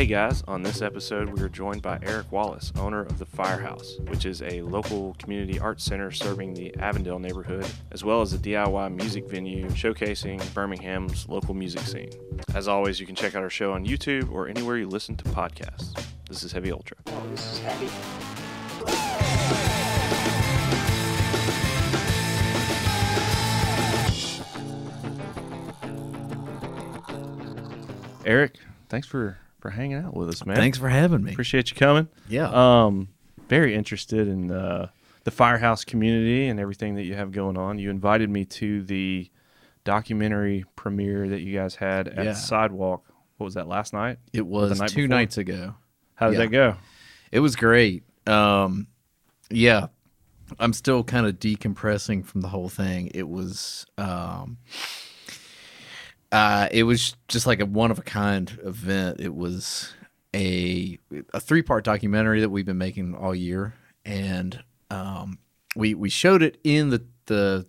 Hey guys, on this episode, we are joined by Eric Wallace, owner of the Firehouse, which is a local community arts center serving the Avondale neighborhood, as well as a DIY music venue showcasing Birmingham's local music scene. As always, you can check out our show on YouTube or anywhere you listen to podcasts. This is Heavy Ultra. Oh, this is heavy. Eric, thanks for for hanging out with us, man. Thanks for having me. Appreciate you coming. Yeah. Um, very interested in uh, the Firehouse community and everything that you have going on. You invited me to the documentary premiere that you guys had at Yeah. Sidewalk. What was that last night? it was night two before? nights ago. How did Yeah. that go? It was great. Um, yeah, I'm still kind of decompressing from the whole thing. It was, um, uh, it was just like a one of a kind event. It was a a three part documentary that we've been making all year, and um, we we showed it in the the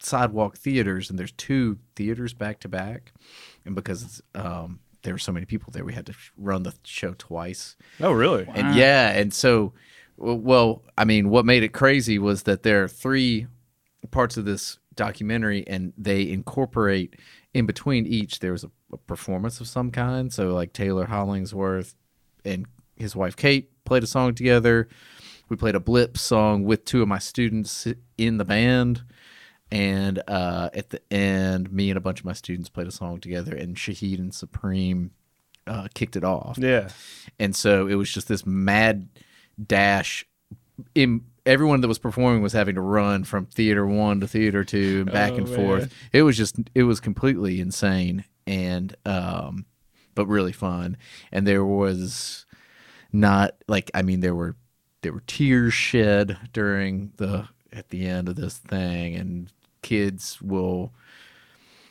sidewalk theaters, and there's two theaters back to back, and because um, there were so many people there, we had to run the show twice. Oh, really? And yeah, and so, well, I mean, what made it crazy was that there are three parts of this documentary, and they incorporate in between each. There was a, a performance of some kind. So, like Taylor Hollingsworth and his wife Kate played a song together. We played a blip song with two of my students in the band. And uh, at the end, me and a bunch of my students played a song together, and Shahid and Supreme uh, kicked it off Yeah. and so it was just this mad dash in everyone that was performing was having to run from theater one to theater two and back Oh, and man. forth it was just it was completely insane and um but really fun. And there was not like i mean there were there were tears shed during the at the end of this thing and kids will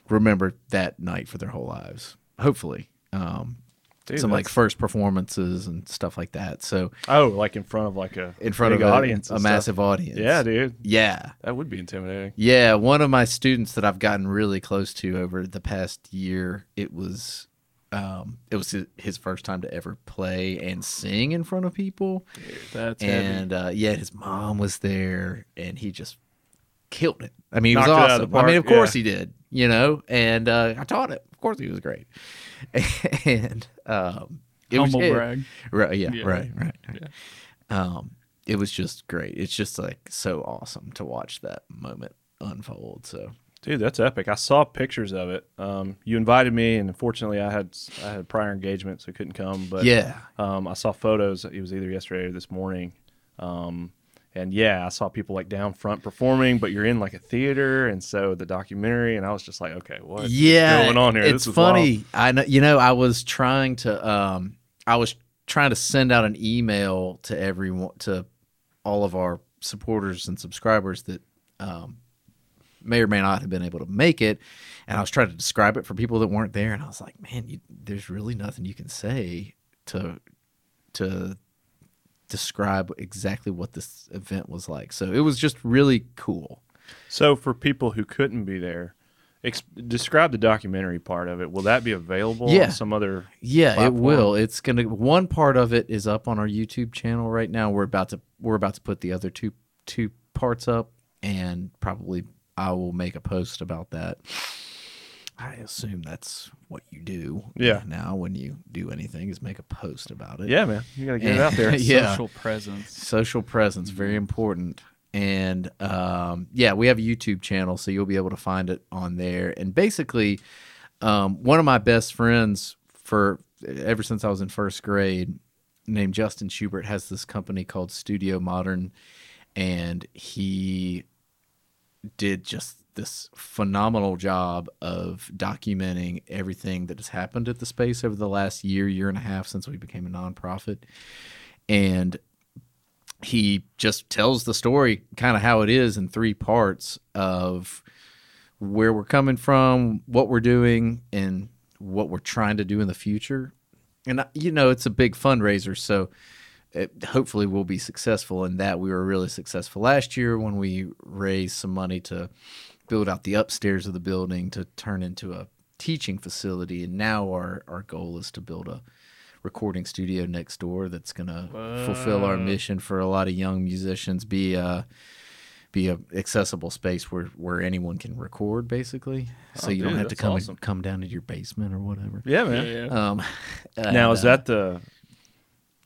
remember that night for their whole lives hopefully. Um Dude, some like first performances and stuff like that. So oh, like in front of like a in front of a, audience, a stuff. massive audience. Yeah, dude, Yeah. that would be intimidating. Yeah. One of my students that I've gotten really close to over the past year, it was um, it was his- first time to ever play and sing in front of people. That's heavy. and uh, yeah, his mom was there, and he just killed it. I mean, he Knocked was awesome. I mean, of course yeah. he did. You know, and uh, I taught it. Of course, he was great. and um, it was Humble it- brag. Right. Yeah. Yeah. Right. Right. right. Um, it was just great. It's just like so awesome to watch that moment unfold. So Dude, that's epic. I saw pictures of it. Um, you invited me, and unfortunately, I had I had prior engagement, so I couldn't come. But yeah, Um, I saw photos. It was either yesterday or this morning. Um, and yeah, I saw people like down front performing, but you're in like a theater, and so the documentary, and I was just like, okay, what yeah. going on here? It's this is funny. wild. I know. You know, I was trying to. Um, I was trying to send out an email to everyone to all of our supporters and subscribers that um, may or may not have been able to make it. And I was trying to describe it for people that weren't there, and I was like, man, you, there's really nothing you can say to to describe exactly what this event was like. So it was just really cool. So for people who couldn't be there, ex- describe the documentary part of it. Will that be available Yeah. on some other? Yeah, platform? it will. It's gonna. One part of it is up on our YouTube channel right now. We're about to we're about to put the other two two parts up, and probably I will make a post about that. I assume that's what you do. Yeah. Now, when you do anything, is make a post about it. Yeah, man, you gotta get it out there. Yeah. Social presence. Social presence very important. And um, yeah, we have a YouTube channel, so you'll be able to find it on there. And basically, um, one of my best friends for ever since I was in first grade, named Justin Schubert, has this company called Studio Modern, and he did just this phenomenal job of documenting everything that has happened at the space over the last year, year and a half since we became a nonprofit. And he just tells the story kind of how it is in three parts of where we're coming from, what we're doing, and what we're trying to do in the future. And, uh, you know, it's a big fundraiser. So it, hopefully we'll be successful in that. We were really successful last year when we raised some money to build out the upstairs of the building to turn into a teaching facility. And now our, our goal is to build a recording studio next door that's gonna fulfill our mission for a lot of young musicians. Be uh be a accessible space where where anyone can record basically, so Oh, you don't have to come awesome. come down to your basement or whatever. Yeah, man. Yeah. Um, Now and, is uh, that the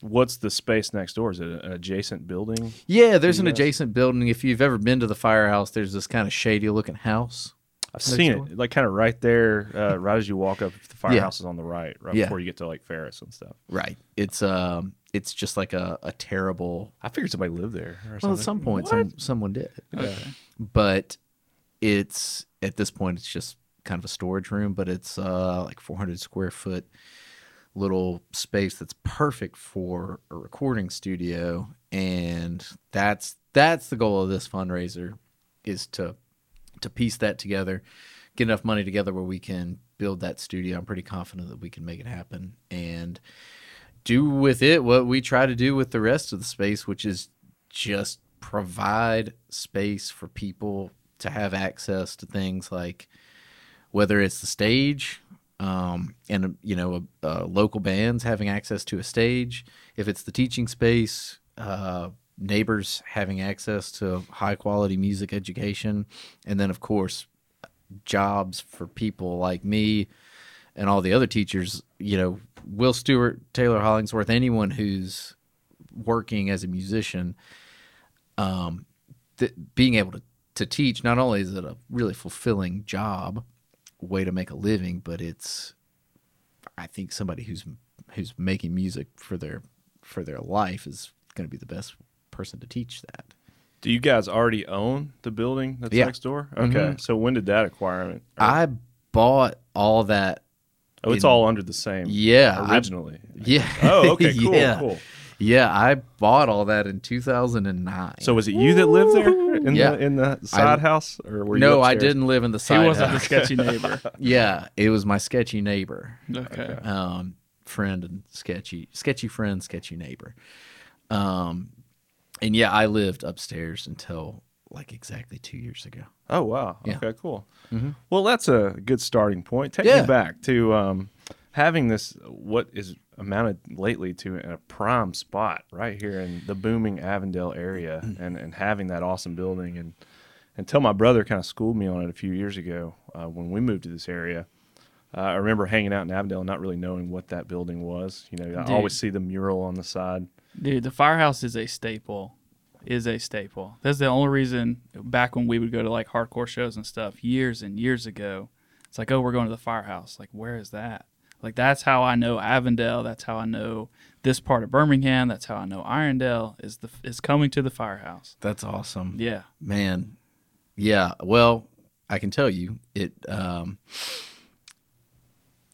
what's the space next door? Is it an adjacent building? Yeah, there's an Yes. adjacent building. If you've ever been to the firehouse, there's this kind of shady looking house. I've seen door? it, like kind of right there, uh, right as you walk up. The firehouse is on the right, right Yeah. before you get to like Ferris and stuff. Right. It's um it's just like a, a terrible I figured somebody lived there. Or well at some point What? some someone did. Okay. But it's at this point it's just kind of a storage room, but it's uh like 400 square foot little space that's perfect for a recording studio and that's that's the goal of this fundraiser is to to piece that together get enough money together where we can build that studio. I'm pretty confident that we can make it happen and do with it what we try to do with the rest of the space which is just provide space for people to have access to things like whether it's the stage um, and you know uh, local bands having access to a stage. If it's the teaching space uh, neighbors having access to high quality music education. And then of course jobs for people like me and all the other teachers. You know will stewart taylor hollingsworth anyone who's working as a musician um, th- being able to, to teach not only is it a really fulfilling job way to make a living but it's i think somebody who's who's making music for their for their life is going to be the best person to teach that Do you guys already own the building that's Yeah. next door? Okay. Mhm. So when did that acquirement? i bought all that oh, it's in- all under the same. yeah I- Originally. yeah oh, okay. Cool. yeah Cool. Yeah i bought all that in 2009 So was it you that lived there in Yeah. the in the side house, or were you no i didn't live in the side. He side wasn't the house. sketchy neighbor. yeah it was my sketchy neighbor Okay. um, friend and sketchy, sketchy friend, sketchy neighbor. Um, and yeah, I lived upstairs until like exactly two years ago. Oh wow. Yeah. Okay. Cool. Mhm. Well, that's a good starting point. Take Yeah. me back to um, having this. What is amounted lately to a prime spot right here in the booming Avondale area, Mm. and and having that awesome building and until my brother kind of schooled me on it a few years ago uh, when we moved to this area. Uh, I remember hanging out in Avondale and not really knowing what that building was. You know, I Dude. always see the mural on the side. Dude, the firehouse is a staple. Is a staple. That's the only reason back when we would go to like hardcore shows and stuff years and years ago. It's like, oh, we're going to the firehouse. Like, where is that? Like, that's how I know Avondale. That's how I know this part of Birmingham. That's how I know Irondale is the is coming to the firehouse. That's awesome, Yeah. man. Yeah, well, I can tell you it. Um,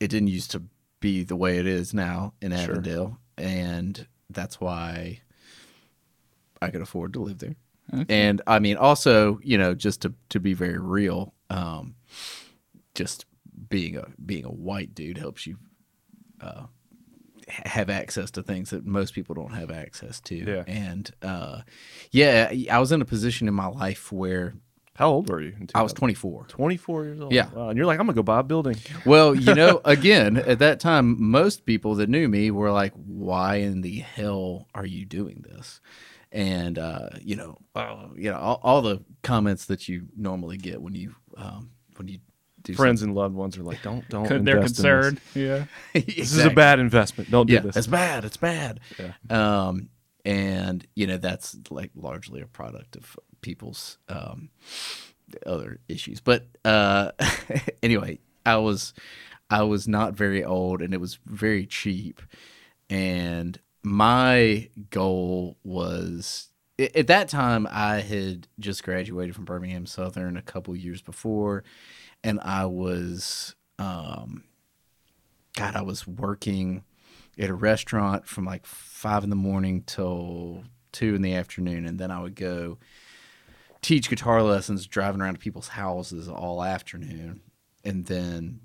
it didn't used to be the way it is now in Sure. Avondale, and that's why I could afford to live there. Okay. And I mean, also, you know, just to to be very real, um, just being a being a white dude helps you uh, have access to things that most people don't have access to. Yeah. And uh, yeah, I was in a position in my life where How old were you? I was 2000? 24. 24 years old. Yeah. Wow, and you're like, I'm gonna go buy a building. Well, you know, again, at that time, most people that knew me were like, "Why in the hell are you doing this?" And uh, you know, uh, you know, all, all the comments that you normally get when you um, when you Friends and loved ones are like, don't don't. They're invest in concerned. Yeah. This. this is a bad investment. Don't do yeah, this. it's bad. It's bad. Yeah. Um, and you know that's like largely a product of people's um, other issues. But uh, anyway, I was I was not very old, and it was very cheap. And my goal was at that time I had just graduated from Birmingham Southern a couple years before, and I was um, God, I was working at a restaurant from like five in the morning till two in the afternoon, and then I would go teach guitar lessons, driving around to people's houses all afternoon, and then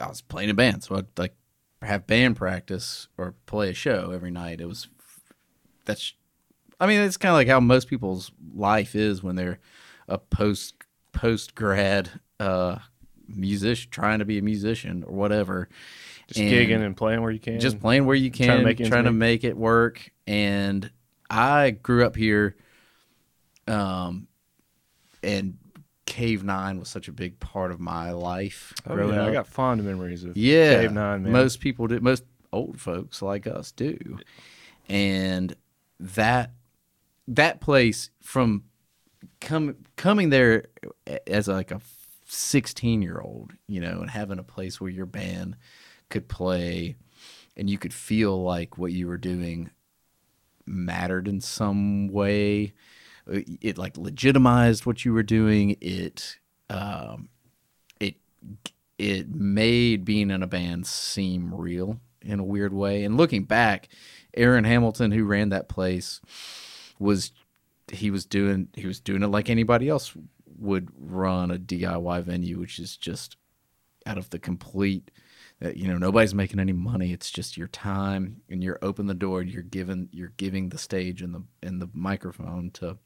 I was playing in band, so I'd like have band practice or play a show every night. It was that's, I mean, it's kind of like how most people's life is when they're a post post grad uh, musician trying to be a musician or whatever Just gigging and playing where you can. just playing where you can, Trying trying to to make ends meet. make it work. And I grew up here, um, and Cave Nine was such a big part of my life Oh, yeah. I got fond memories of yeah, Cave Nine, man. most people do. Most old folks like us do, and that that place from come coming there as like a 16 year old you know and having a place where your band could play and you could feel like what you were doing mattered in some way. It, like legitimized what you were doing. It um it it made being in a band seem real in a weird way. And looking back aaron hamilton who ran that place was he was doing he was doing it like anybody else would run a DIY venue, which is just out of the complete. You know, nobody's making any money. It's just your time, and you're open the door. And you're giving you're giving the stage and the and the microphone to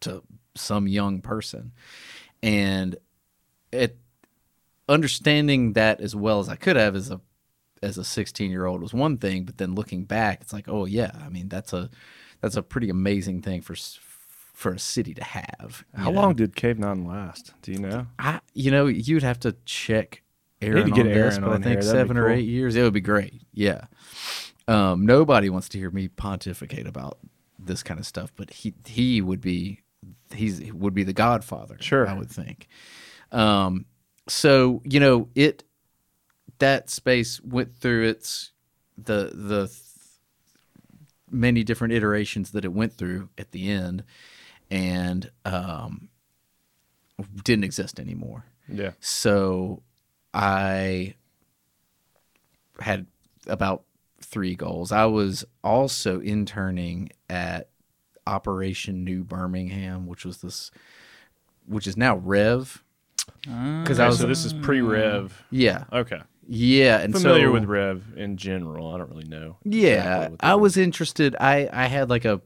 to some young person, and it understanding that as well as I could have as a as a 16 year old was one thing, but then looking back, it's like, oh yeah, I mean that's a that's a pretty amazing thing for for a city to have. How know? long did Cave Nine last? Do you know? I you know you'd have to check Need Aaron to get on this, Aaron but I on think here. That'd be seven or eight years. It would be great. Yeah. Um, nobody wants to hear me pontificate about this kind of stuff, but he he would be he's he would be the Godfather. Sure. I would think. Um, so you know it that space went through its the the th- many different iterations that it went through at the end, and um, didn't exist anymore. Yeah. So I had about three goals. I was also interning at Operation New Birmingham, which was this, which is now Rev. Because I was, so this is pre-Rev. yeah, Okay. Yeah, and Familiar so, with Rev in general. I don't really know. Yeah, I was interested. I I had like a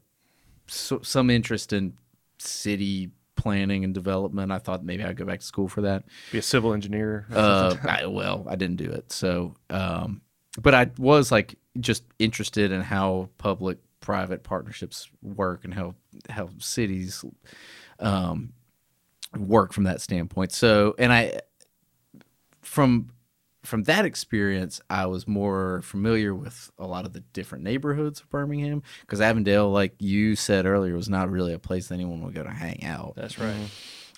so, some interest in city planning and development. I thought maybe I'd go back to school for that. be a civil engineer. Uh. I, well, I didn't do it. So, um, but I was like just interested in how public-private partnerships work and how how cities um, work from that standpoint. So, and I from from that experience, I was more familiar with a lot of the different neighborhoods of Birmingham because Avondale, like you said earlier, was not really a place anyone would go to hang out. That's right.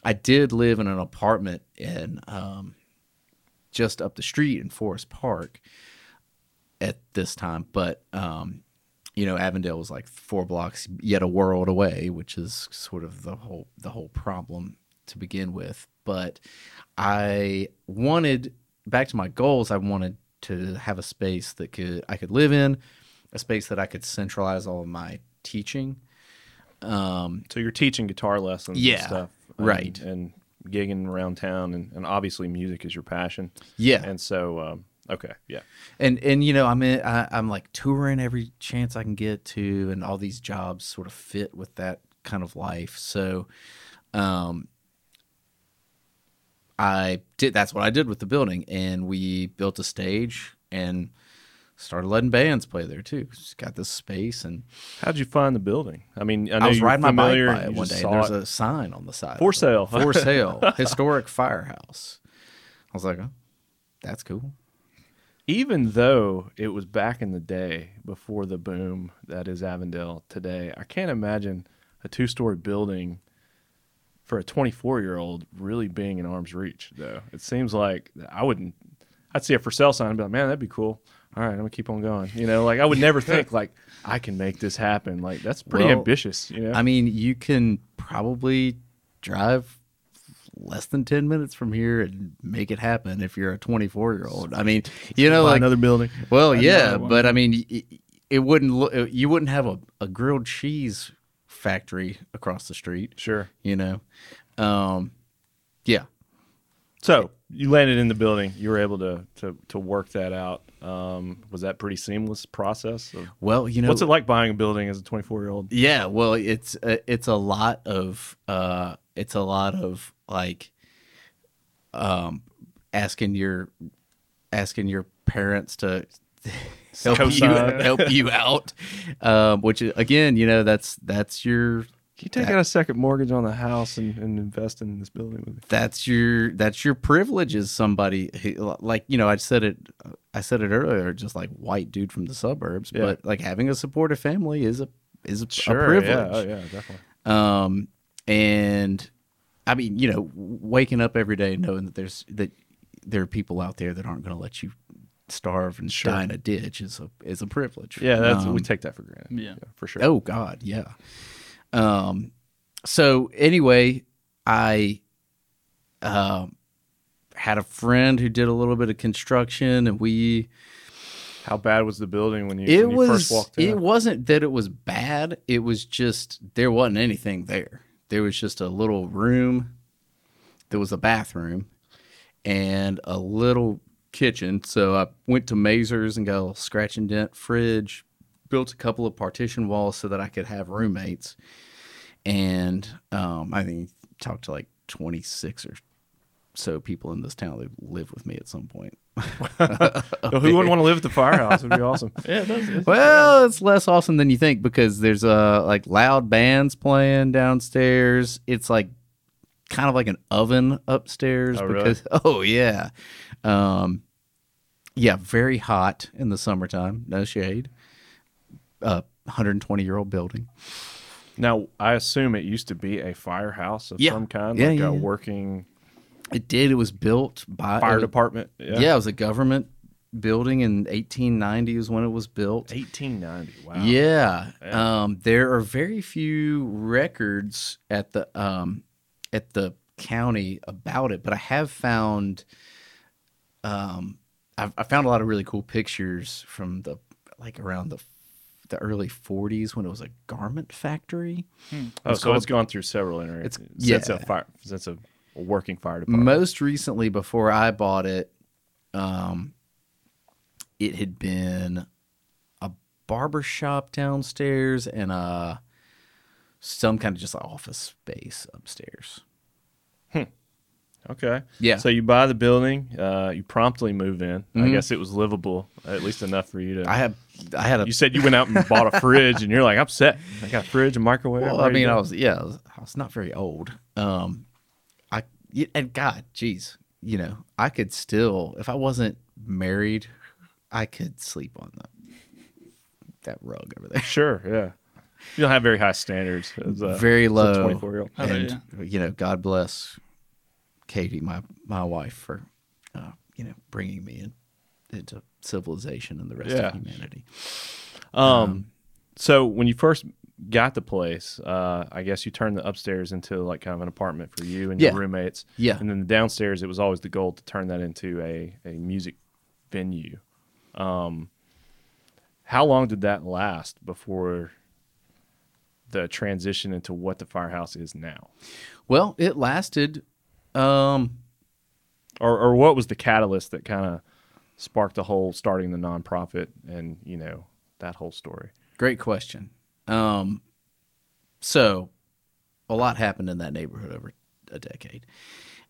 I did live in an apartment in um, just up the street in Forest Park at this time, but um, you know, Avondale was like four blocks yet a world away, which is sort of the whole the whole problem to begin with. But I wanted back to my goals. I wanted to have a space that could I could live in, a space that I could centralize all of my teaching. Um, so you're teaching guitar lessons Yeah, and stuff. and- right. And gigging around town. And, and obviously music is your passion. yeah, And so, um, okay. Yeah. and and you know I'm in, I, I'm like touring every chance I can get to, and all these jobs sort of fit with that kind of life. So, um, I did. That's what I did with the building, and we built a stage and started letting bands play there too. Just got this space, and How'd you find the building? I mean, I, know I was riding my bike familiar, by it one day. And there's it. a sign on the side For sale. for sale, historic firehouse. I was like, oh, that's cool. even though it was back in the day before the boom that is Avondale today, I can't imagine a two story building for a 24 year old really being in arm's reach, though. It seems like I wouldn't, I'd see a for sale sign and be like, man, that'd be cool. All right, I'm gonna keep on going. You know, like I would never think like I can make this happen. Like that's pretty Well, ambitious. You know, I mean, you can probably drive less than 10 minutes from here and make it happen if you're a 24 year old. I mean, you know, Buy like, another building. well, yeah, one. but I mean, it, it wouldn't look, you wouldn't have a, a grilled cheese factory across the street, Sure. you know? Um, yeah. So you landed in the building. You were able to to to work that out. Um, was that pretty seamless process? Of, Well, you know, what's it like buying a building as a 24 year old? Yeah, well, it's uh, it's a lot of uh, it's a lot of like um, asking your asking your parents to help you help you out. Um, which again, you know, that's that's your Can you take out a second mortgage on the house and, and invest in this building with me? that's your that's your privilege as somebody who, like you know I said it I said it earlier just like white dude from the suburbs Yeah. but like having a supportive family is a is a, a privilege Yeah. Oh, yeah. Definitely. um and I mean you know waking up every day knowing that there's that there are people out there that aren't going to let you starve and Sure. die in a ditch is a is a privilege Yeah. That's Um, we take that for granted. Yeah. for sure. Oh God, yeah. Um. So anyway, I um had a friend who did a little bit of construction, and we How bad was the building when you, it when you was first walked in? it wasn't that it was bad. It was just there wasn't anything there. There was just a little room. There was a bathroom and a little kitchen. So I went to Mazer's and got a little scratch and dent fridge, built a couple of partition walls so that I could have roommates. And um, I think talked to like 26 or so people in this town that live with me at some point. Oh, who wouldn't want to live at the firehouse? It'd be awesome. Yeah, it does. It's- Well, it's less awesome than you think because there's uh like loud bands playing downstairs. It's like kind of like an oven upstairs Oh, really? oh yeah. Um yeah, very hot in the summertime, no shade. Uh 120 year old building. Now, I assume it used to be a firehouse of Yeah. some kind, Yeah, like yeah, a yeah. working It did. It was built by fire was- department. Yeah. it was a government building in 1890 is when it was built. 1890. Wow. Yeah. Yeah. Um, there are very few records at the um, at the county about it, but I have found um, I've, I found a lot of really cool pictures from the like around the the early 40s when it was a garment factory. Oh, so it's gone through several It's- iterations. Since yeah. a fire, since a, a working fire department. Most recently, before I bought it, um, it had been a barber shop downstairs and a some kind of just office space upstairs. Okay. Yeah. So you buy the building, uh, you promptly move in. I Mhm. guess it was livable, at least enough for you to. I had I had a you said you went out and bought a fridge, and you're like, I'm set. I got a fridge, a microwave. well, I mean, I was yeah, I was, I was not very old. Um, I and God, jeez, you know, I could still if I wasn't married, I could sleep on the that rug over there. Sure, yeah. You don't have very high standards. As a, very low. 24 year old. Oh, and you know, God bless Katie, my my wife, for uh, you know bringing me in, into civilization and the rest Yeah. of humanity. Um, so when you first got the place, uh, I guess you turned the upstairs into like kind of an apartment for you and Yeah. your roommates. Yeah. And then the downstairs, it was always the goal to turn that into a, a music venue. Um, how long did that last before the transition into what the firehouse is now? Well, it lasted. Um, Or, or what was the catalyst that kind of sparked the whole starting the nonprofit and, you know, that whole story? great question. Um, so a lot happened in that neighborhood over a decade,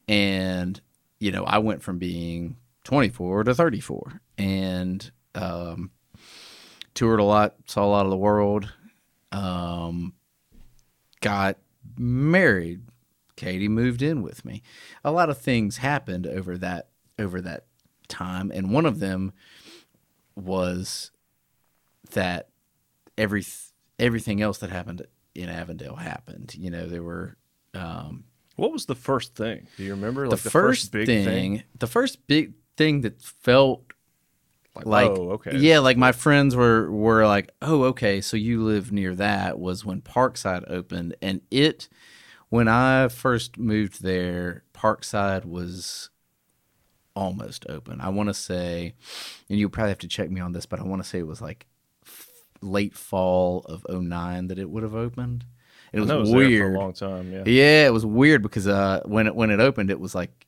and you know, I went from being 24 to 34, and um, toured a lot, saw a lot of the world. Um, got married. Katie moved in with me. A lot of things happened over that over that time, and one of them was that every everything else that happened in Avondale happened. You know, there were um, What was the first thing? Do you remember? the, Like first, big thing, the first big thing that felt Like, like oh, okay. yeah like my friends were were like oh okay so you live near that was when parkside opened and it when i first moved there parkside was almost open i want to say and you'll probably have to check me on this but i want to say it was like f- late fall of 09 that it would have opened it I was know it was there weird for a long time. Yeah. yeah it was weird because uh when it when it opened it was like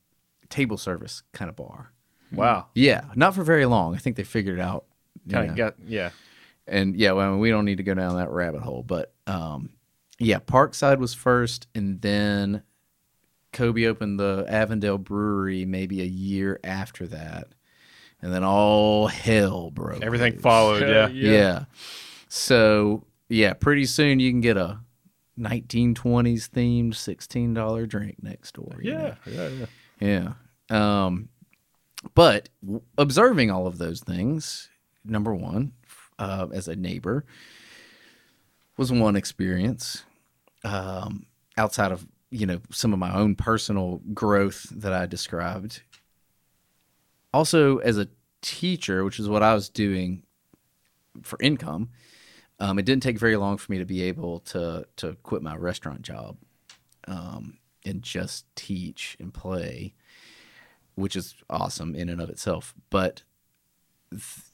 table service kind of bar Wow. yeah not for very long i think they figured it out Kind of got yeah. and yeah, well, we don't need to go down that rabbit hole, but um, yeah, Parkside was first, and then Coby opened the Avondale Brewery maybe a year after that, and then all hell broke. Everything loose. followed. Yeah. Yeah. So yeah, pretty soon you can get a 1920s themed sixteen dollar drink next door. Yeah. Yeah. yeah. Yeah. Um, but observing all of those things, number one, uh, as a neighbor, was one experience. Um, outside of you know some of my own personal growth that I described. Also, as a teacher, which is what I was doing for income, um, it didn't take very long for me to be able to to quit my restaurant job um, and just teach and play, which is awesome in and of itself. But th-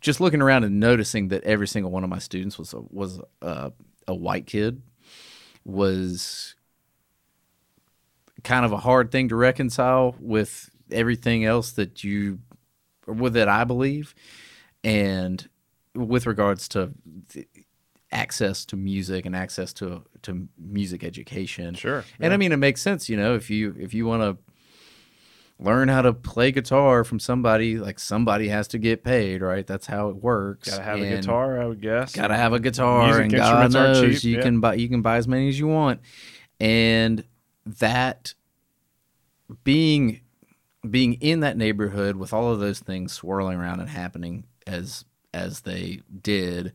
just looking around and noticing that every single one of my students was a, was a, a white kid was kind of a hard thing to reconcile with everything else that you or with that I believe and with regards to access to music and access to to music education Sure, and I mean it makes sense you know if you if you want to learn how to play guitar from somebody like somebody has to get paid right that's how it works Gotta have a guitar, I would guess. Gotta have a guitar, Music and God knows cheap, you yeah. can buy you can buy as many as you want, and that being being in that neighborhood with all of those things swirling around and happening as as they did,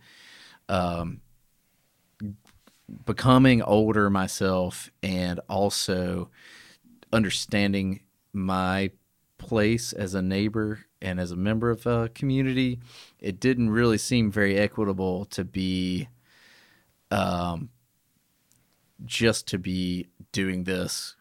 um, becoming older myself and also understanding my place as a neighbor and as a member of a community, it didn't really seem very equitable to be um just to be doing this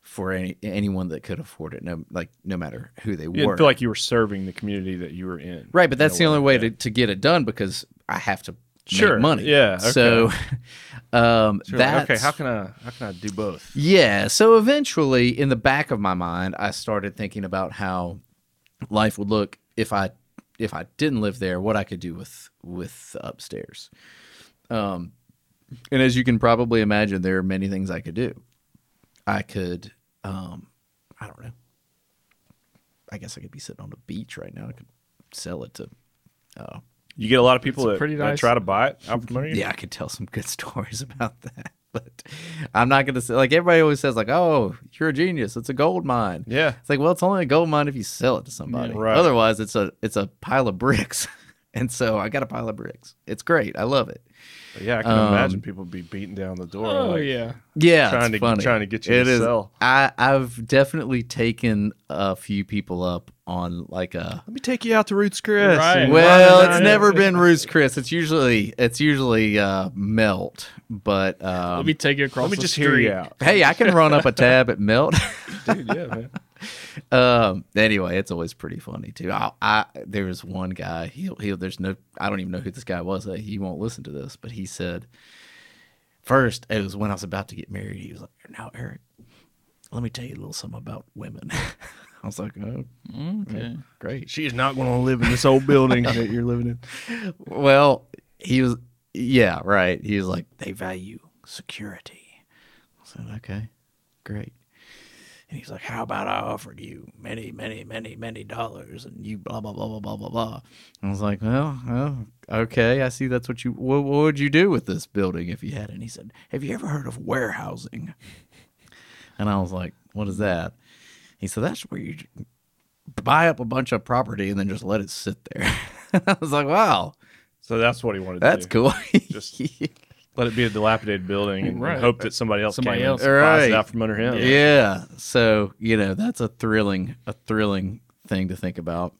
for any anyone that could afford it no like no matter who they were. You didn't were feel like you were serving the community that you were in. right but that's the only way yeah. to, to get it done because i have to Sure, money yeah, okay. so um So that's okay, how can I how can I do both? yeah. So eventually, in the back of my mind, I started thinking about how life would look if I if I didn't live there. What I could do with with upstairs. Um, and as you can probably imagine, there are many things I could do. I could, um, I don't know. I guess I could be sitting on the beach right now. I could sell it to. Uh, You get a lot of people It's that, pretty that nice. try to buy it out from. Yeah, I could tell some good stories about that, but I'm not gonna say like everybody always says like, "Oh, you're a genius. It's a gold mine." Yeah. It's like, well, it's only a gold mine if you sell it to somebody. Yeah, right. Otherwise, it's a it's a pile of bricks. and so I got a pile of bricks. It's great. I love it. But yeah, I can Um, imagine people be beating down the door. Oh like, yeah. Yeah, Trying it's to- funny. trying to get you It to is- sell. I I've definitely taken a few people up on like a Let me take you out to Ruth's Chris. Right. Well, ride it's never been Ruth's Chris. It's usually it's usually uh, Melt, but um, Let me take you across Let me the just street. hear you out. hey, I can run up a tab at Melt. Dude, yeah, man. um, anyway, it's always pretty funny too. I, I there was one guy. He he. There's no. I don't even know who this guy was. Uh, He won't listen to this, but he said. First, it was when I was about to get married. He was like, "Now, Eric, let me tell you a little something about women." I was like, "Oh, Okay. great." She's not going to live in this old building that you're living in. Well, he was, yeah, right. He was like, they value security. I said, okay, great. And he's like, how about I offered you many, many, many, many dollars and you blah, blah, blah, blah, blah, blah, blah. I was like, well, well, okay. I see that's what you, what, what would you do with this building if you had it? And he said, have you ever heard of warehousing? And I was like, what is that? He said, that's where you buy up a bunch of property and then just let it sit there. I was like, wow. So that's what he wanted That's to do. That's cool. Just- Let it be a dilapidated building and, Right. hope that somebody else Somebody came else. and buys Right. it out from under him. yeah. So you know that's a thrilling, a thrilling thing to think about.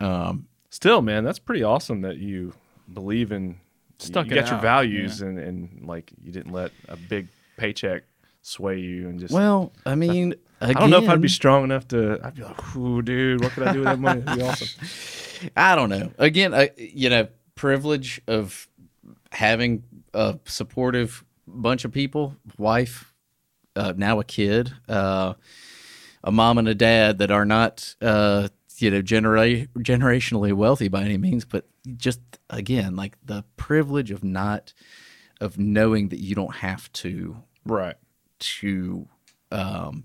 Um, Still, man, that's pretty awesome that you believe in Stuck you it got your out, values and, and like you didn't let a big paycheck sway you and just well, I mean, I don't know if I'd be strong enough to I'd be like, ooh, dude, what could I do with that money? That'd be awesome. I don't know. Again, I, you know, privilege of having a supportive bunch of people, wife, uh, now a kid, uh, a mom and a dad that are not, uh, you know, genera- generationally wealthy by any means, but just again, like the privilege of not, of knowing that you don't have to, Right. to, um,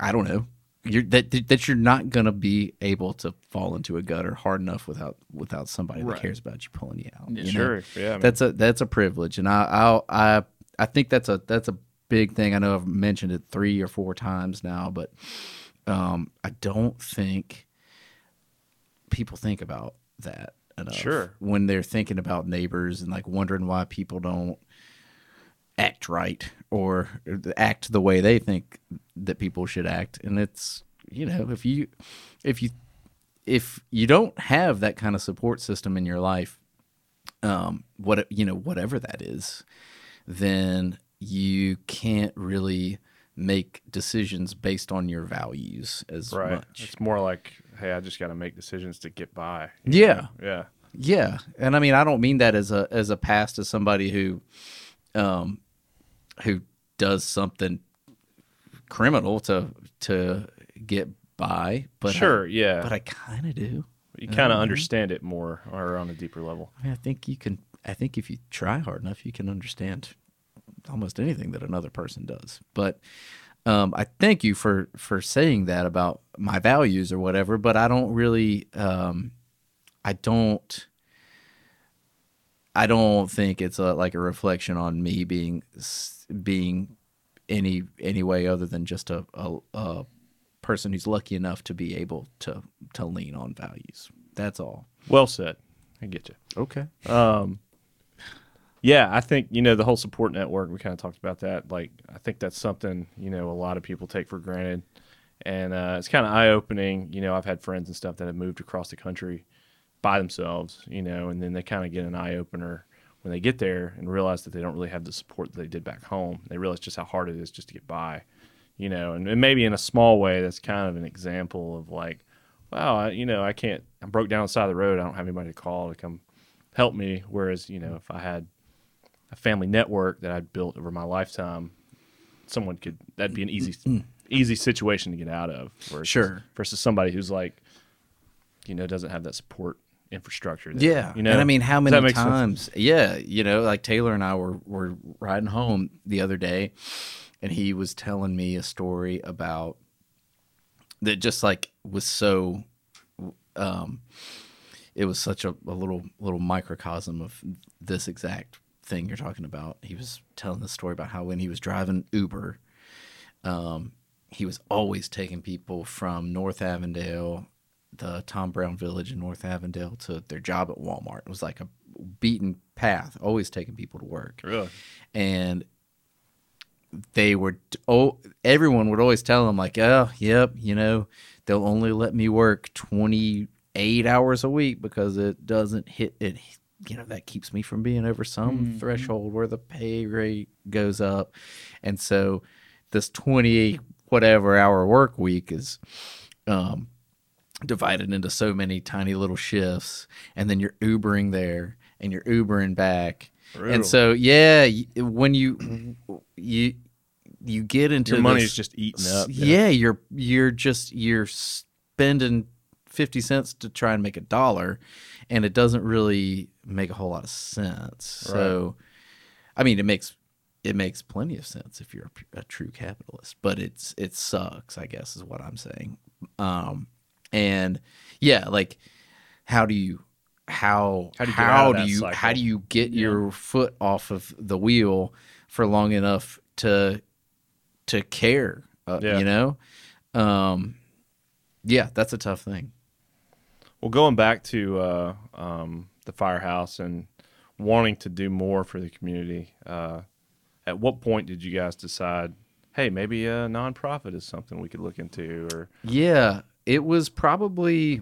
I don't know, you're that that you're not gonna be able to fall into a gutter hard enough without without somebody Right. that cares about you pulling you out. Yeah. you know? Sure. Yeah. I mean, that's a that's a privilege, and I I I I think that's a that's a big thing. I know I've mentioned it three or four times now, but um, I don't think people think about that enough. Sure. when they're thinking about neighbors and like wondering why people don't act right or act the way they think that people should act, and it's you know if you if you if you don't have that kind of support system in your life um, what you know, whatever that is, then you can't really make decisions based on your values as right. much. It's more like, hey, I just got to make decisions to get by. Yeah. know? Yeah. Yeah, and I mean, I don't mean that as a as a pass to somebody who, um, who does something criminal to to get by, but I- sure. yeah. but I kind of do. you kind of understand it more or on a deeper level. I mean, I think you can. I think if you try hard enough, you can understand almost anything that another person does. But um, I thank you for for saying that about my values or whatever. But I don't really. Um, I don't. I don't think it's a, like a reflection on me being being any any way other than just a, a, a person who's lucky enough to be able to to lean on values. That's all. Well said. I get you. Okay. Um, yeah, I think you know the whole support network. We kind of talked about that. Like, I think that's something you know a lot of people take for granted, and uh, it's kind of eye opening. You know, I've had friends and stuff that have moved across the country by themselves. You know, and then they kind of get an eye opener when they get there and realize that they don't really have the support that they did back home. They realize just how hard it is just to get by. You know, and, and maybe in a small way, that's kind of an example of like, wow, I, you know, I can't. I'm broke down on the side of the road. I don't have anybody to call to come help me. Whereas, you know, if I had a family network that I'd built over my lifetime, someone could that'd be an easy mm. Mm. easy situation to get out of. Versus, Sure. Versus somebody who's like, you know, doesn't have that support infrastructure. There, Yeah, You know, and I mean, how many make sense? times? Yeah, you know, like Taylor and I were were riding home the other day, and he was telling me a story about that just like was so, um, it was such a, a little little microcosm of this exact thing you're talking about. He was telling the story about how when he was driving Uber, um, he was always taking people from North Avondale, the Tom Brown Village in North Avondale, to their job at Walmart. It was like a beaten path, always taking people to work. Really? And they were, oh, everyone would always tell them like, oh, yep, you know, they'll only let me work 28 hours a week because it doesn't hit it. You know, that keeps me from being over some threshold where the pay rate goes up. And so this 20 whatever hour work week is um, divided into so many tiny little shifts. And then you're Ubering there and you're Ubering back. Brutal. And so, yeah, when you, you, you get into Your money this- is just eating up. yeah, you're you're just you're spending fifty cents to try and make a dollar, and it doesn't really make a whole lot of sense. So, I mean, it makes it makes plenty of sense if you're a true capitalist, but it's it sucks. I guess is what I'm saying. Um, and yeah, like how do you how How do you get do you how do you get your foot off of the wheel for long enough to to care uh, Yeah. you know um yeah that's a tough thing Well, going back to uh, um, the firehouse and wanting to do more for the community, uh, at what point did you guys decide, hey, maybe a nonprofit is something we could look into? Or yeah it was probably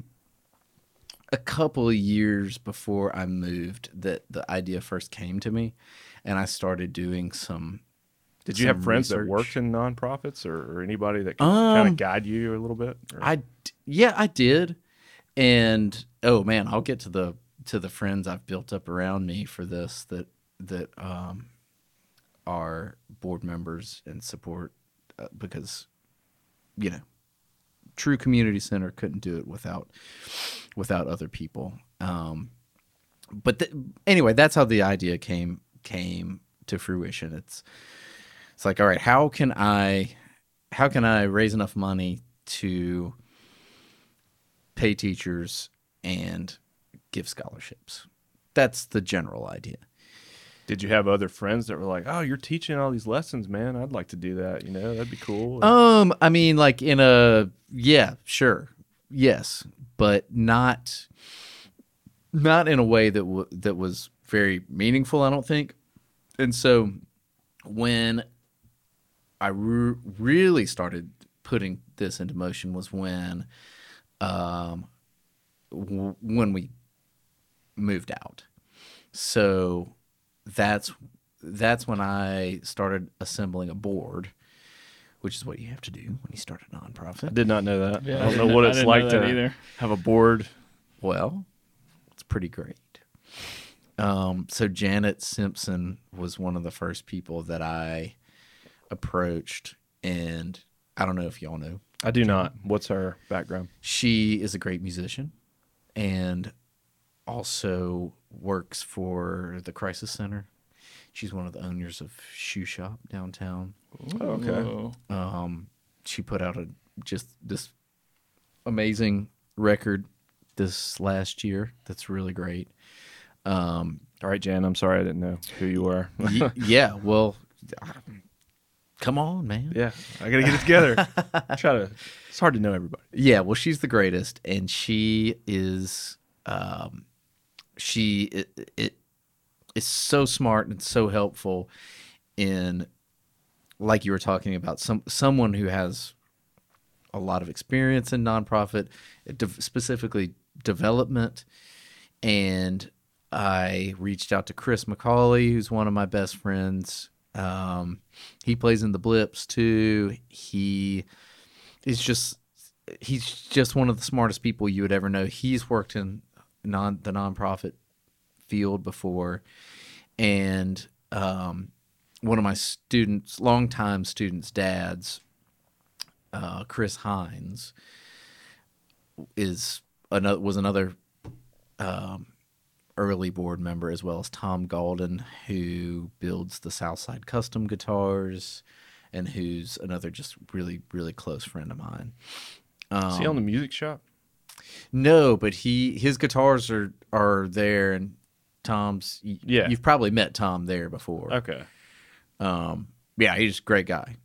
a couple of years before i moved that the idea first came to me and i started doing some did you have some friends that worked in nonprofits, or, or anybody that could kind Um, of guide you a little bit? Or- I yeah, I did. And oh man, I'll get to the to the friends I've built up around me for this that that um are board members and support uh, because you know, true community center couldn't do it without without other people. Um but th- anyway, that's how the idea came came to fruition. It's it's like, all right, how can I how can I raise enough money to pay teachers and give scholarships. That's the general idea. Did you have other friends that were like, "Oh, you're teaching all these lessons, man. I'd like to do that. You know, that'd be cool." Um, I mean, like in a yeah, sure, yes, but not not in a way that w- that was very meaningful. I don't think. And so, when I re- really started putting this into motion was when, um, w- when we moved out. So that's that's when I started assembling a board which is what you have to do when you start a nonprofit. I did not know that. Yeah, I I don't know what I it's like to either. have a board. Well, it's pretty great. Um, so Janet Simpson was one of the first people that I approached, and I don't know if y'all know. I do not. What's her background? She is a great musician, and also works for the Crisis Center. She's one of the owners of Shoe Shop downtown. Oh, okay. Um, she put out a just this amazing record this last year. That's really great. Um, All right, Jan. I'm sorry I didn't know who you were. y- yeah, well, come on, man. yeah, I gotta get it together. Try to. It's hard to know everybody. Yeah, well, she's the greatest, and she is, um, she it, it is so smart and so helpful in, like you were talking about, some someone who has a lot of experience in nonprofit, de- specifically development, and I reached out to Chris McCauley, who's one of my best friends. Um, he plays in the Blips too. He is just he's just one of the smartest people you would ever know. He's worked in non the nonprofit field before, and um, one of my students, longtime students' dads, uh, Chris Hines, is another was another um, early board member as well as Tom Galden, who builds the Southside Custom guitars, and who's another just really really close friend of mine. Is he on the music shop? No, but he his guitars are are there, and Tom's. Yeah. you've probably met Tom there before. Okay. Um, yeah, he's a great guy.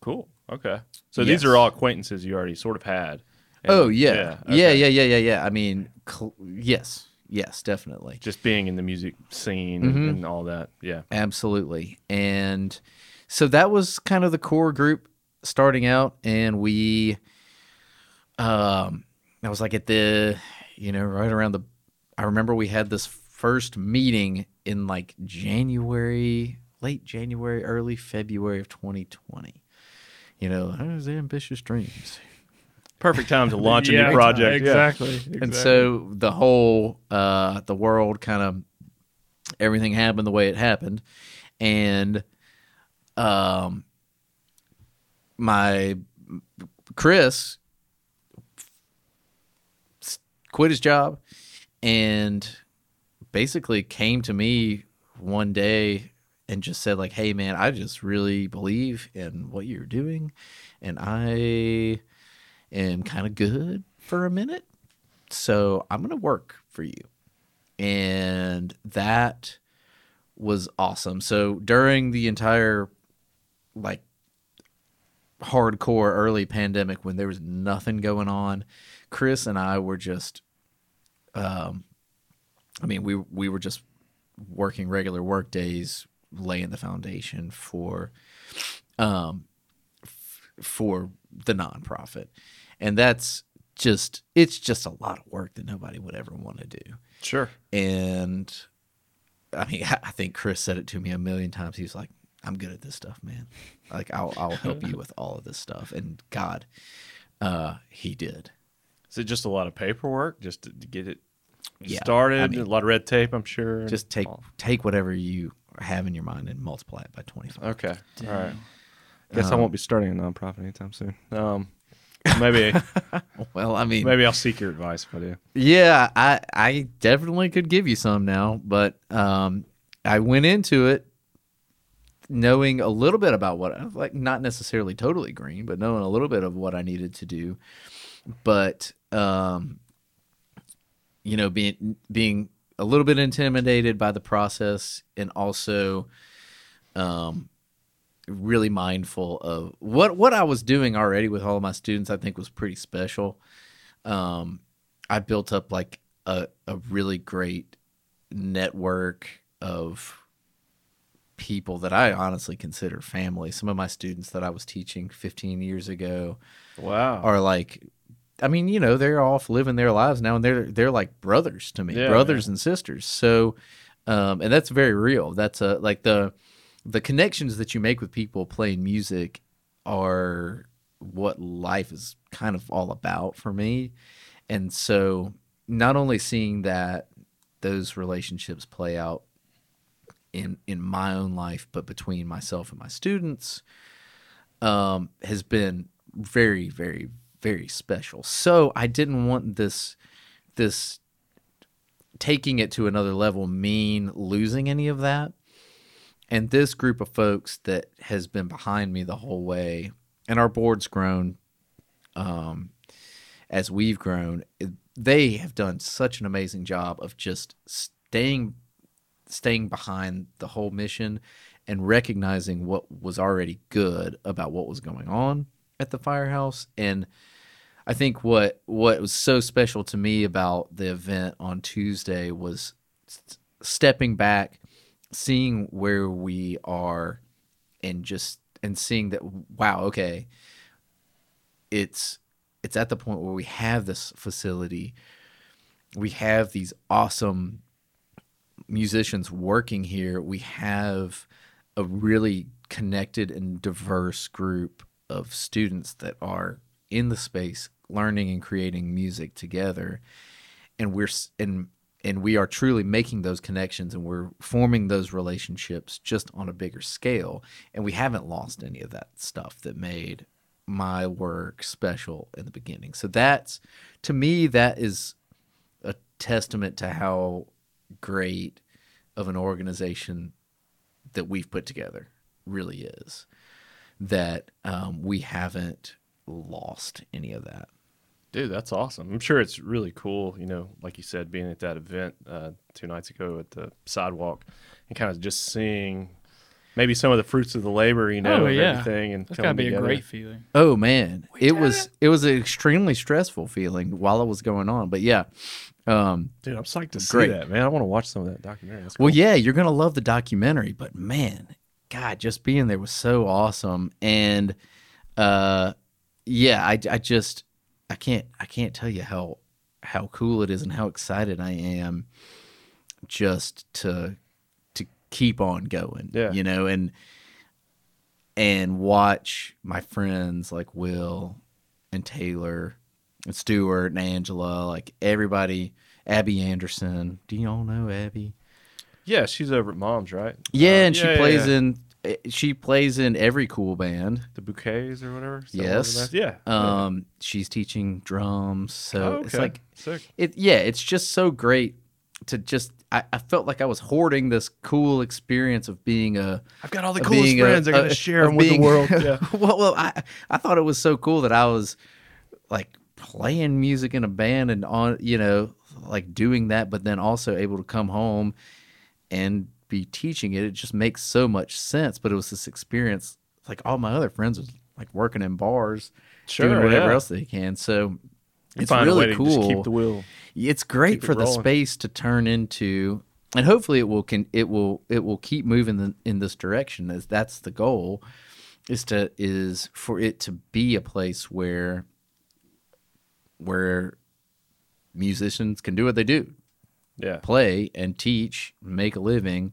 Cool. Okay. So Yes. these are all acquaintances you already sort of had. And- oh yeah, yeah, okay. yeah, yeah, yeah, yeah. I mean, cl- yes, yes, definitely. Just being in the music scene Mhm. and all that. Yeah. Absolutely. And so that was kind of the core group starting out and we um I was like at the you know right around the I remember we had this first meeting in like January, late January, early February of 2020. You know, how's ambitious dreams. Perfect time to launch a new project. Yeah. Exactly. And so the whole uh the world kind of everything happened the way it happened and um my Chris s- quit his job and basically came to me one day and just said like hey man I just really believe in what you're doing and I am kind of good for a minute so I'm going to work for you. And that was awesome. So during the entire like hardcore early pandemic when there was nothing going on, Chris and I were just um I mean we we were just working regular work days laying the foundation for um f- for the nonprofit. And that's just it's just a lot of work that nobody would ever want to do. Sure. And I mean, I think Chris said it to me a million times. He was like, "I'm good at this stuff, man. Like, I'll I'll help you with all of this stuff." And God, uh, he did. Is it just a lot of paperwork just to, to get it Yeah, started? I mean- a lot of red tape, I'm sure. Just take all- take whatever you have in your mind and multiply it by 25. Okay. All right. Guess I Um, won't be starting a nonprofit anytime soon. Um, maybe Well, I mean, maybe I'll seek your advice if I do. Yeah, I I definitely could give you some now, but um, I went into it knowing a little bit about what like not necessarily totally green, but knowing a little bit of what I needed to do, but um, you know, being being a little bit intimidated by the process and also um really mindful of what what I was doing already with all of my students I think was pretty special. Um I built up like a a really great network of people that I honestly consider family. Some of my students that I was teaching 15 years ago Wow. are like I mean, you know, they're off living their lives now and they're they're like brothers to me, Yeah, brothers and sisters. So um and that's very real. That's a like the the connections that you make with people playing music are what life is kind of all about for me. And so not only seeing that those relationships play out in in my own life but between myself and my students um has been very very very special. So I didn't want this this taking it to another level mean losing any of that. And this group of folks that has been behind me the whole way, and our board's grown um, as we've grown, they have done such an amazing job of just staying staying behind the whole mission and recognizing what was already good about what was going on at the firehouse and I think what what was so special to me about the event on Tuesday was s- stepping back, seeing where we are, and just and seeing that wow, okay, it's it's at the point where we have this facility, we have these awesome musicians working here, we have a really connected and diverse group of students that are in the space learning and creating music together. And we're and and we are truly making those connections and we're forming those relationships just on a bigger scale. And we haven't lost any of that stuff that made my work special in the beginning. So that's to me that is a testament to how great of an organization that we've put together really is that um, we haven't lost any of that Dude, that's awesome. I'm sure it's really cool, you know, like you said, being at that event uh, two nights ago at the sidewalk and kind of just seeing maybe some of the fruits of the labor, you know, Oh, of yeah. everything. And That's got to coming be a great feeling. Oh man, it was it was an extremely stressful feeling while it was going on. But yeah, um, Dude, I'm psyched to see that, man. I want to watch some of that documentary. That's well, yeah, you're gonna love the documentary. But man, God, just being there was so awesome. And uh, yeah, I, I just I can't I can't tell you how how cool it is and how excited I am just to to keep on going. Yeah. you know, and and watch my friends like Will and Taylor and Stuart and Angela, like everybody, Abby Anderson. Do you all know Abby? Yeah, she's over at Mom's, right? Yeah, Uh, and she yeah, plays yeah. in eh, she plays in every cool band. the bouquets or whatever. Is that what Yes. Yeah. Um, she's teaching drums, so Oh, it's like sick. it. Yeah, it's just so great to just. I, I felt like I was hoarding this cool experience of being a I've got all the coolest friends. I got to share them with the world. Yeah. well, well, I I thought it was so cool that I was like playing music in a band and on you know like doing that, but then also able to come home and be teaching it. It just makes so much sense. But it was this experience. Like all my other friends was like working in bars, doing whatever yeah. else they can. So it's a way really cool. The. It's great Keep it for the space to turn into, and hopefully it will can it will it will keep moving in, in this direction. As that's the goal, is to is for it to be a place where where musicians can do what they do, Yeah. play and teach, make a living.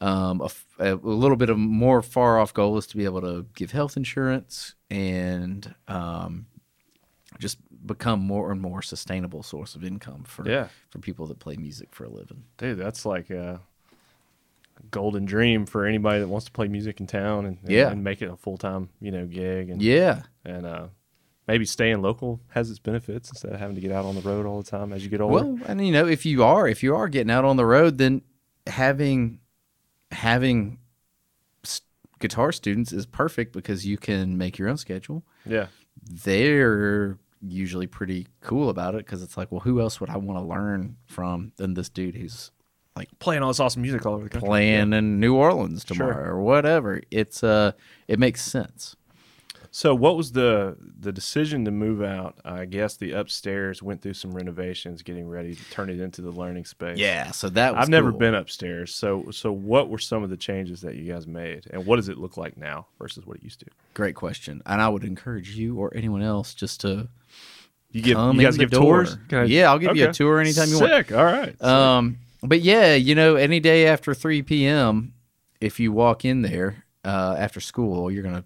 Um, a, a little bit of more far off goal is to be able to give health insurance and um, just become more and more sustainable source of income for Yeah. for people that play music for a living. Dude, that's like a golden dream for anybody that wants to play music in town and, and, Yeah. and make it a full time, you know, gig and Yeah, and uh, maybe staying local has its benefits instead of having to get out on the road all the time as you get older. Well, and you know, if you are if you are getting out on the road, then having having guitar students is perfect because you can make your own schedule. Yeah. They're usually pretty cool about it because it's like, well, who else would I want to learn from than this dude who's like Playing all this awesome music all over the country. playing in New Orleans Sure. tomorrow or whatever? It's uh, it makes sense. So, what was the the decision to move out? I guess the upstairs went through some renovations, getting ready to turn it into the learning space. Yeah, so that was I've never cool. been upstairs. So, so what were some of the changes that you guys made, and what does it look like now versus what it used to? Great question, and I would encourage you or anyone else just to You give come you guys give door. tours? Can I- yeah, I'll give you a Okay. tour anytime you want. Sick. All right. Um, but yeah, you know, any day after three p.m., if you walk in there uh, after school, you're gonna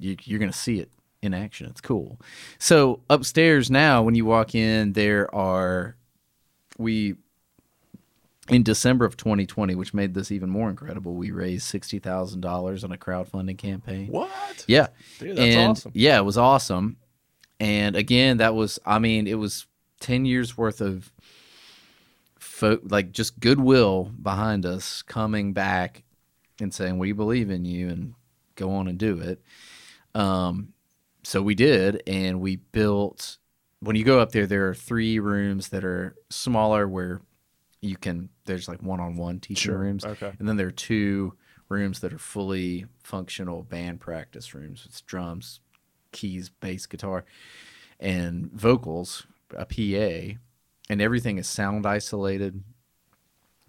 you, you're gonna see it in action. It's cool. So upstairs now, when you walk in, there are we in December of 2020, which made this even more incredible. We raised sixty thousand dollars on a crowdfunding campaign. what? Yeah. Dude, that's and awesome. yeah, it was awesome. And again, that was I mean, it was 10 years worth of fo- like just goodwill behind us coming back and saying we believe in you and go on and do it. Um so we did and we built when you go up there there are three rooms that are smaller where you can there's like one-on-one teaching Sure. rooms Okay. and then there are two rooms that are fully functional band practice rooms with drums, keys, bass, guitar, and vocals, a PA, and everything is sound isolated.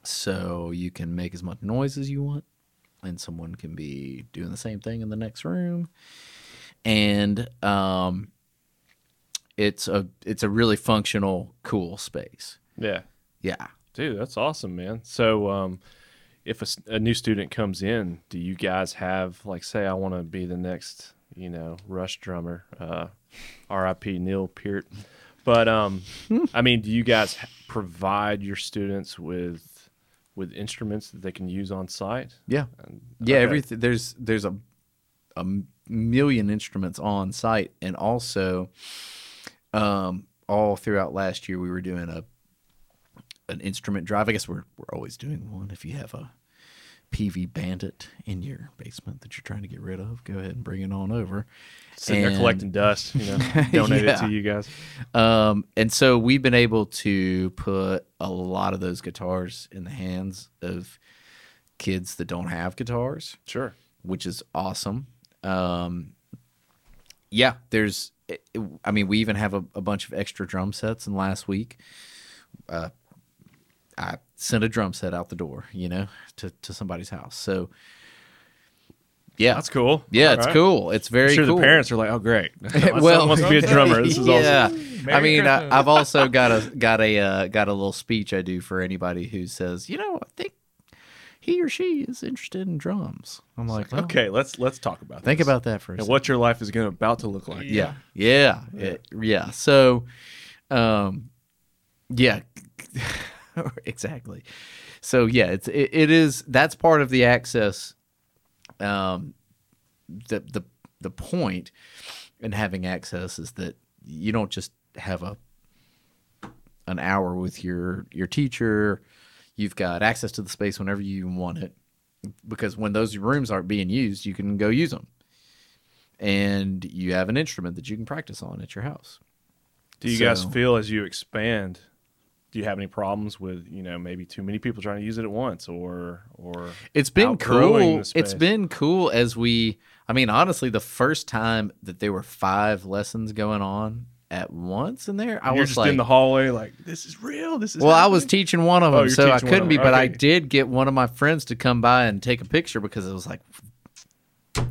So you can make as much noise as you want, and someone can be doing the same thing in the next room. And um, it's a it's a really functional, cool space. Yeah. Yeah. Dude, that's awesome, man. So, um, if a new student comes in, do you guys have like, say, I want to be the next, you know, Rush drummer, uh, R.I.P. Neil Peart. But um, I mean, do you guys provide your students with with instruments that they can use on site? Yeah. And, Yeah, okay. everything there's there's a a million instruments on site, and also, um, all throughout last year we were doing a an instrument drive. I guess we're we're always doing one. If you have a Peavey Bandit in your basement that you're trying to get rid of, go ahead and bring it on over. Sitting there collecting dust, you know, donate it to you guys. Um, and so we've been able to put a lot of those guitars in the hands of kids that don't have guitars. Sure. which is awesome. Um, yeah, there's. it- it- I mean, we even have a, a bunch of extra drum sets. And last week, uh, I sent a drum set out the door, you know, to to somebody's house. So, yeah, That's cool. yeah, All it's right. cool. It's very I'm sure cool. the parents are like, "Oh, great! My well, son wants to be a drummer. This is yeah. awesome." I mean, I, Christmas. I've also got a got a uh, got a little speech I do for anybody who says, you know, I think he or she is interested in drums. I'm like, well, Okay, let's let's talk about Think this. about that for a and second. what your life is going to about to look like. yeah yeah yeah, yeah. so um yeah exactly so yeah it's it, it is that's part of the access um the the the point in having access is that you don't just have a an hour with your your teacher you've got access to the space whenever you want it because when those rooms aren't being used you can go use them and you have an instrument that you can practice on at your house. Do you guys feel as you expand? Do you have any problems with you know maybe too many people trying to use it at once, or or It's been cool. It's been cool as we. I mean, honestly, the first time that there were five lessons going on at once in there, I you're was just like, in the hallway like this is real. This is well, I was teaching one of Oh, them, you're so I couldn't be. But I did get one of my friends to come by and take a picture because it was like,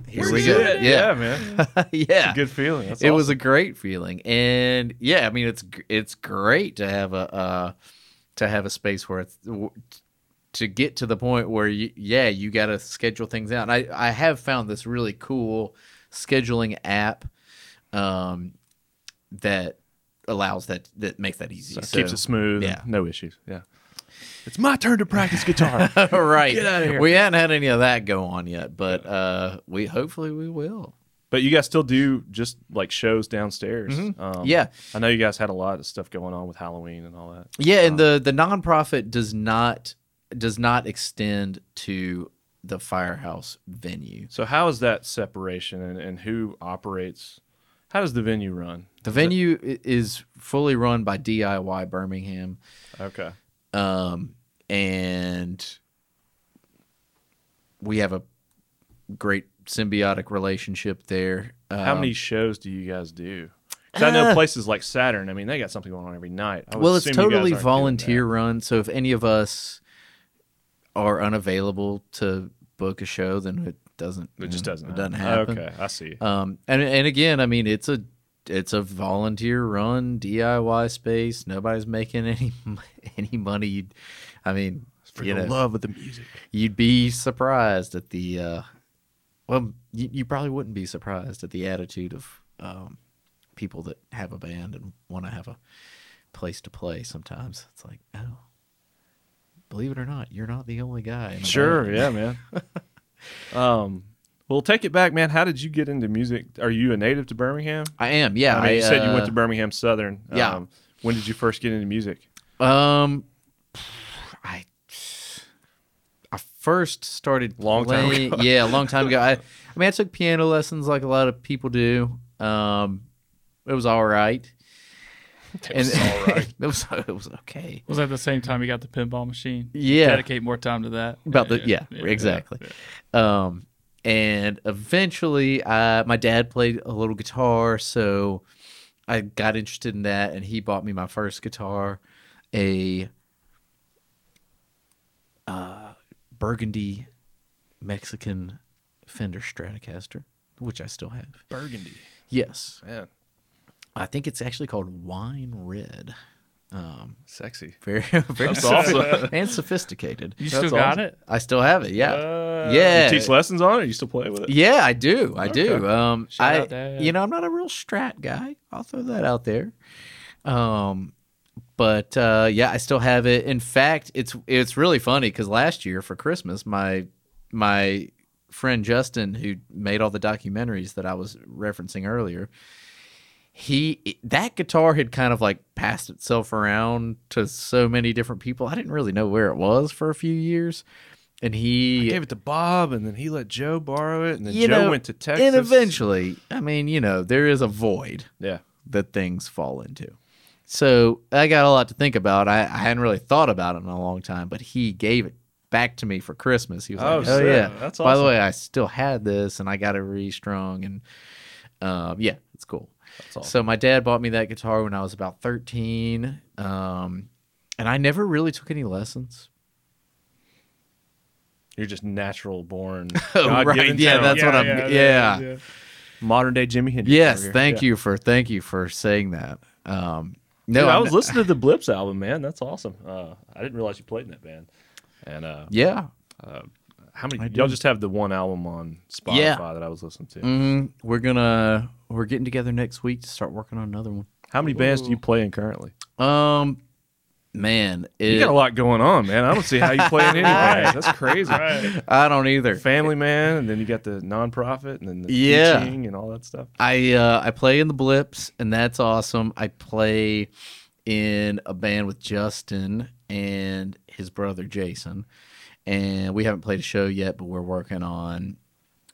here This we is go. it. Yeah, man. yeah. Good feeling. That's it was a great feeling and yeah i mean it's it's great to have a uh to have a space where it's to get to the point where you, yeah you got to schedule things out and i i have found this really cool scheduling app um that allows that that makes that easy So it So- keeps it smooth. yeah. No issues. Yeah, it's my turn to practice guitar. right Get outta here. we haven't had any of that go on yet but uh we hopefully we will but you guys still do just like shows downstairs. Um, Mm-hmm. Yeah. I know you guys had a lot of stuff going on with Halloween and all that. Yeah, and the the nonprofit does not does not extend to the firehouse venue. So how is that separation and, and who operates? How does the venue run? The venue is fully run by DIY Birmingham. Okay. um, and we have a great symbiotic relationship there. How Um, many shows do you guys do? 'Cause I know Uh, places like Saturn. I mean, they got something going on every night. I Well, it's assume you guys totally volunteer run. So if any of us are unavailable to book a show, then it doesn't. It just doesn't. It doesn't happen. happen. Okay, I see. Um, and and again, I mean, it's a it's a volunteer run DIY space. Nobody's making any any money. I mean, For you the know, love of the music. you'd be surprised at the uh well you, you probably wouldn't be surprised at the attitude of um people that have a band and want to have a place to play sometimes it's like oh believe it or not you're not the only guy Sure, band. yeah, man. um, well, take it back, man. How did you get into music? Are you a native to Birmingham? i am yeah I mean, you said you went uh, to Birmingham Southern. yeah. Um, when did you first get into music? um i i first started Long time ago. yeah a long time ago i i mean i took piano lessons like a lot of people do um it was all right It and all right. it was it was okay. Was that the same time you got the pinball machine? Yeah, Dedicate more time to that. about the yeah, exactly. Um, and eventually, uh, my dad played a little guitar, so I got interested in that, and he bought me my first guitar, a uh, Burgundy Mexican Fender Stratocaster, which I still have. Burgundy. Yes, Man, I think it's actually called Wine Red. Um, sexy. very, very That's awesome. and sophisticated. You That's still got awesome. it? I still have it. Yeah, Uh, Yeah. You teach lessons on it? Or you still play with it? yeah, I do. I do. Um, Shout I, out, Dad. you know, I'm not a real strat guy. I'll throw that out there. Um, but uh, yeah, I still have it. In fact, it's it's really funny because last year for Christmas, my my friend Justin, who made all the documentaries that I was referencing earlier, he that guitar had kind of like passed itself around to so many different people. I didn't really know where it was for a few years, and he I gave it to Bob, and then he let Joe borrow it, and then Joe know, went to Texas. and eventually, I mean, you know, there is a void yeah. that things fall into. So I got a lot to think about. I, I hadn't really thought about it in a long time, but he gave it back to me for Christmas. He was Oh, like, "Oh, oh sick. yeah, That's By the way, I still had this, and I got it restrung, and um, yeah, it's cool. That's awesome. So my dad bought me that guitar when I was about thirteen, um, and I never really took any lessons. You're just natural born. Oh, right. Yeah, that's what I'm. Yeah. Modern day Jimi Hendrix. Yes. Thank Yeah. you for thank you for saying that. Um, no, Dude, I was listening to the Blips album, man. That's awesome. Uh, I didn't realize you played in that band. And uh, Yeah. How many? I Y'all do. just have the one album on Spotify Yeah. that I was listening to. hmm We're gonna we're getting together next week to start working on another one. How many bands do you play in currently? Um, man, it, You got a lot going on, man. I don't see how you play in any band. That's crazy. I don't either. Family man, and then you got the nonprofit, and then the Yeah. teaching and all that stuff. I uh, I play in the Blips, and that's awesome. I play in a band with Justin and his brother Jason, and we haven't played a show yet, but we're working on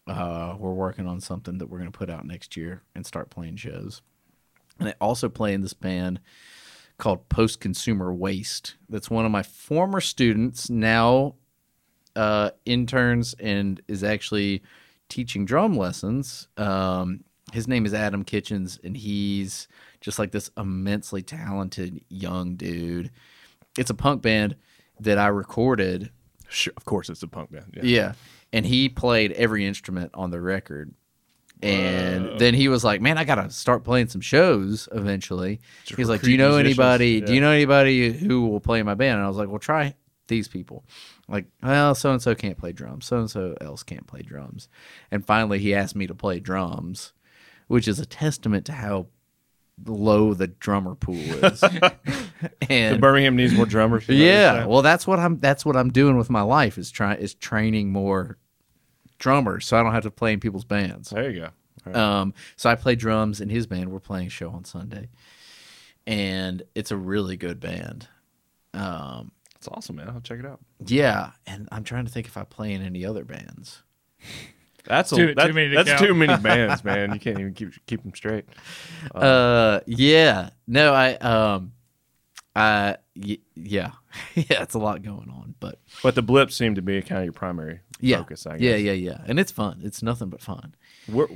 uh, we're working on something that we're going to put out next year and start playing shows. And I also play in this band called Post Consumer Waste. That's one of my former students, now uh, interns, and is actually teaching drum lessons. Um, his name is Adam Kitchens, and he's just like this immensely talented young dude. It's a punk band that I recorded. Sure, of course, it's a punk band. Yeah. Yeah. And he played every instrument on the record. And then he was like, "Man, I gotta start playing some shows eventually." He's like, "Do you know musicians." anybody? Do you know anybody who will play in my band?" And I was like, "Well, try these people." Like, well, so and so can't play drums. So and so else can't play drums. And finally, he asked me to play drums, which is a testament to how low the drummer pool is. The and Birmingham needs more drummers. is that what you're yeah, well, that's what I'm. That's what I'm doing with my life is trying is training more drummers, so I don't have to play in people's bands. there you go. Right. Um, so I play drums in his band. We're playing a show on Sunday, and it's a really good band. Um, It's awesome, man. I'll check it out. Yeah, and I'm trying to think if I play in any other bands. That's a, Too- that- too many to That's count. too many bands, man. You can't even keep keep them straight. Uh, yeah, no, I um, I y- yeah, yeah, it's a lot going on, but But the blips seem to be kind of your primary yeah, focus. I guess. yeah, yeah, yeah, and it's fun. It's nothing but fun. Where,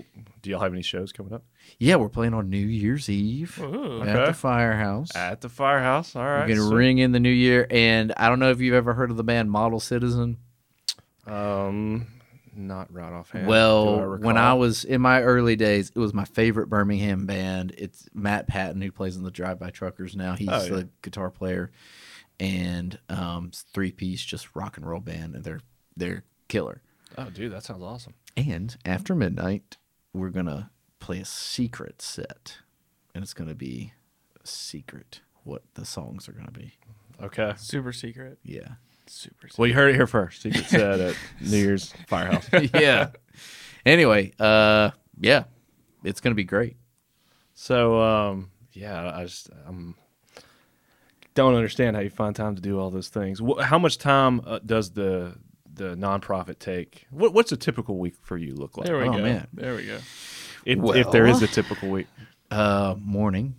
do y'all have any shows coming up Yeah, we're playing on New Year's Eve Ooh. at Okay. the Firehouse. at the firehouse? All right. We're gonna so- ring in the new year, and I don't know if you've ever heard of the band Model Citizen. Um, not right offhand. Do Well, when I was in my early days, it was my favorite Birmingham band. It's Matt Patton who plays in the Drive By Truckers now. He's Oh, yeah. the guitar player, and um, three piece just rock and roll band, and they're they're killer. oh, dude, that sounds awesome. And after midnight, we're gonna play a secret set, and it's gonna be a secret what the songs are gonna be. Okay. Super secret. Yeah, Super secret. Well, you heard it here first. Secret set at New Year's firehouse. yeah. Anyway, uh, yeah, it's gonna be great. So, um, yeah, I just um, don't understand how you find time to do all those things. Wh- how much time uh, does the the nonprofit take? What, what's a typical week for you look like? There we Oh, go. man. There we go. If, if there is Well- a typical week. uh, morning.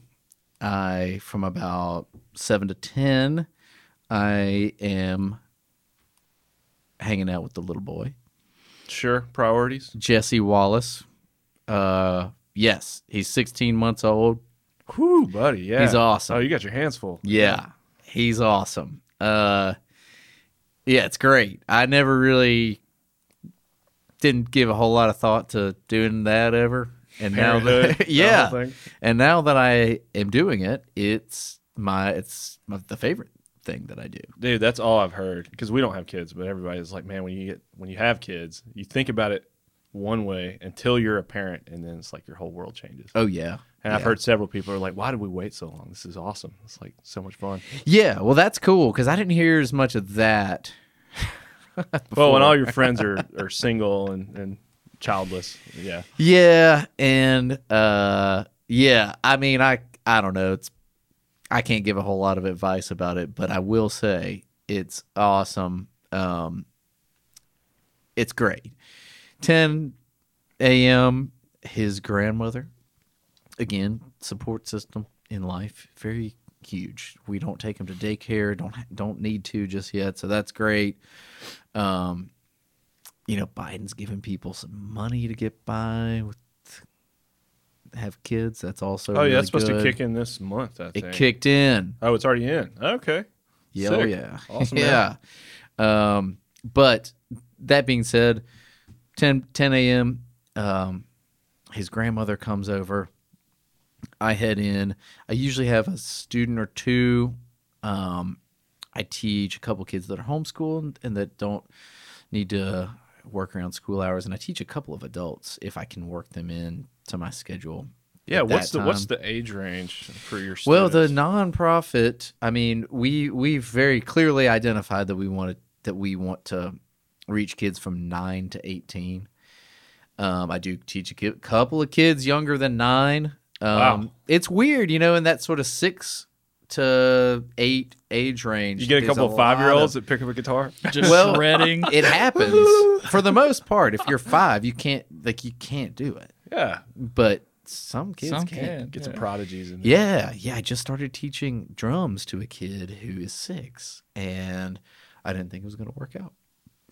I from about seven to ten. I am hanging out with the little boy, Sure, priorities. Jesse Wallace. Uh, yes, he's 16 months old. Whew, buddy. Yeah, He's awesome. Oh, you got your hands full. Yeah, he's awesome. Uh, yeah, it's great. I never really didn't give a whole lot of thought to doing that ever, and now that yeah, and now that I am doing it, it's my it's my, the favorite thing that I do. dude that's all i've heard because we don't have kids but everybody's like man when you get when you have kids you think about it one way until you're a parent and then it's like your whole world changes Oh yeah, and i've heard several people are like why did we wait so long this is awesome it's like so much fun Yeah, well, that's cool because I didn't hear as much of that. well when all your friends are are single and and childless yeah Yeah, and uh, yeah, I mean, I I don't know. It's I can't give a whole lot of advice about it, but I will say it's awesome. Um, it's great. 10 a.m. His grandmother, again, support system in life, very huge. We don't take him to daycare. Don't don't need to just yet, so that's great. Um, you know, Biden's giving people some money to get by with have kids. That's also oh yeah really that's supposed good. to kick in this month i think It kicked in. oh it's already in okay Yeah, oh yeah, Awesome, yeah. Um, but that being said, 10, 10 a.m. Um, his grandmother comes over. I head in. I usually have a student or two. Um, I teach a couple kids that are homeschooled and that don't need to work around school hours, and I teach a couple of adults if I can work them in to my schedule. yeah what's that the what's the age range for your students? Well, the nonprofit, I mean, we we've very clearly identified that we wanted that we want to reach kids from nine to eighteen. Um, I do teach a ki- couple of kids younger than nine. Um, Wow. It's weird, you know, in that sort of six to eight age range. you get a is couple of five year olds that pick up a guitar Just Well, shredding. It happens for the most part. If you're five, you can't like you can't do it. Yeah But some kids Some can. can. get yeah. some prodigies in there. Yeah, yeah. I just started teaching drums to a kid who is six, and I didn't think it was going to work out,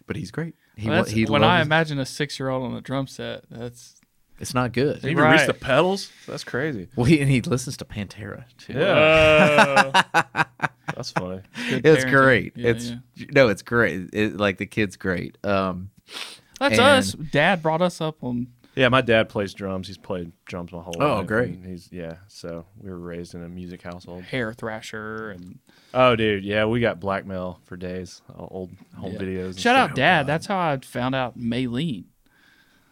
but he's great. He, Well, that's- he when I loves- imagine a six-year-old on a drum set, that's it's not good. He even reach Right. the pedals that's crazy Well, he, and he listens to Pantera too. yeah uh, that's funny good It's parenting. great. Yeah, it's yeah. no, it's great. It, like the kid's great. Um, that's and- us. Dad brought us up on. Yeah, my dad plays drums. He's played drums my whole Oh, life. great. and He's yeah. So we were raised in a music household. Hair Thrasher and Oh, dude, yeah, we got blackmail for days. uh, Old home Yeah. videos. and shout out Dad. That's how I found out Maylene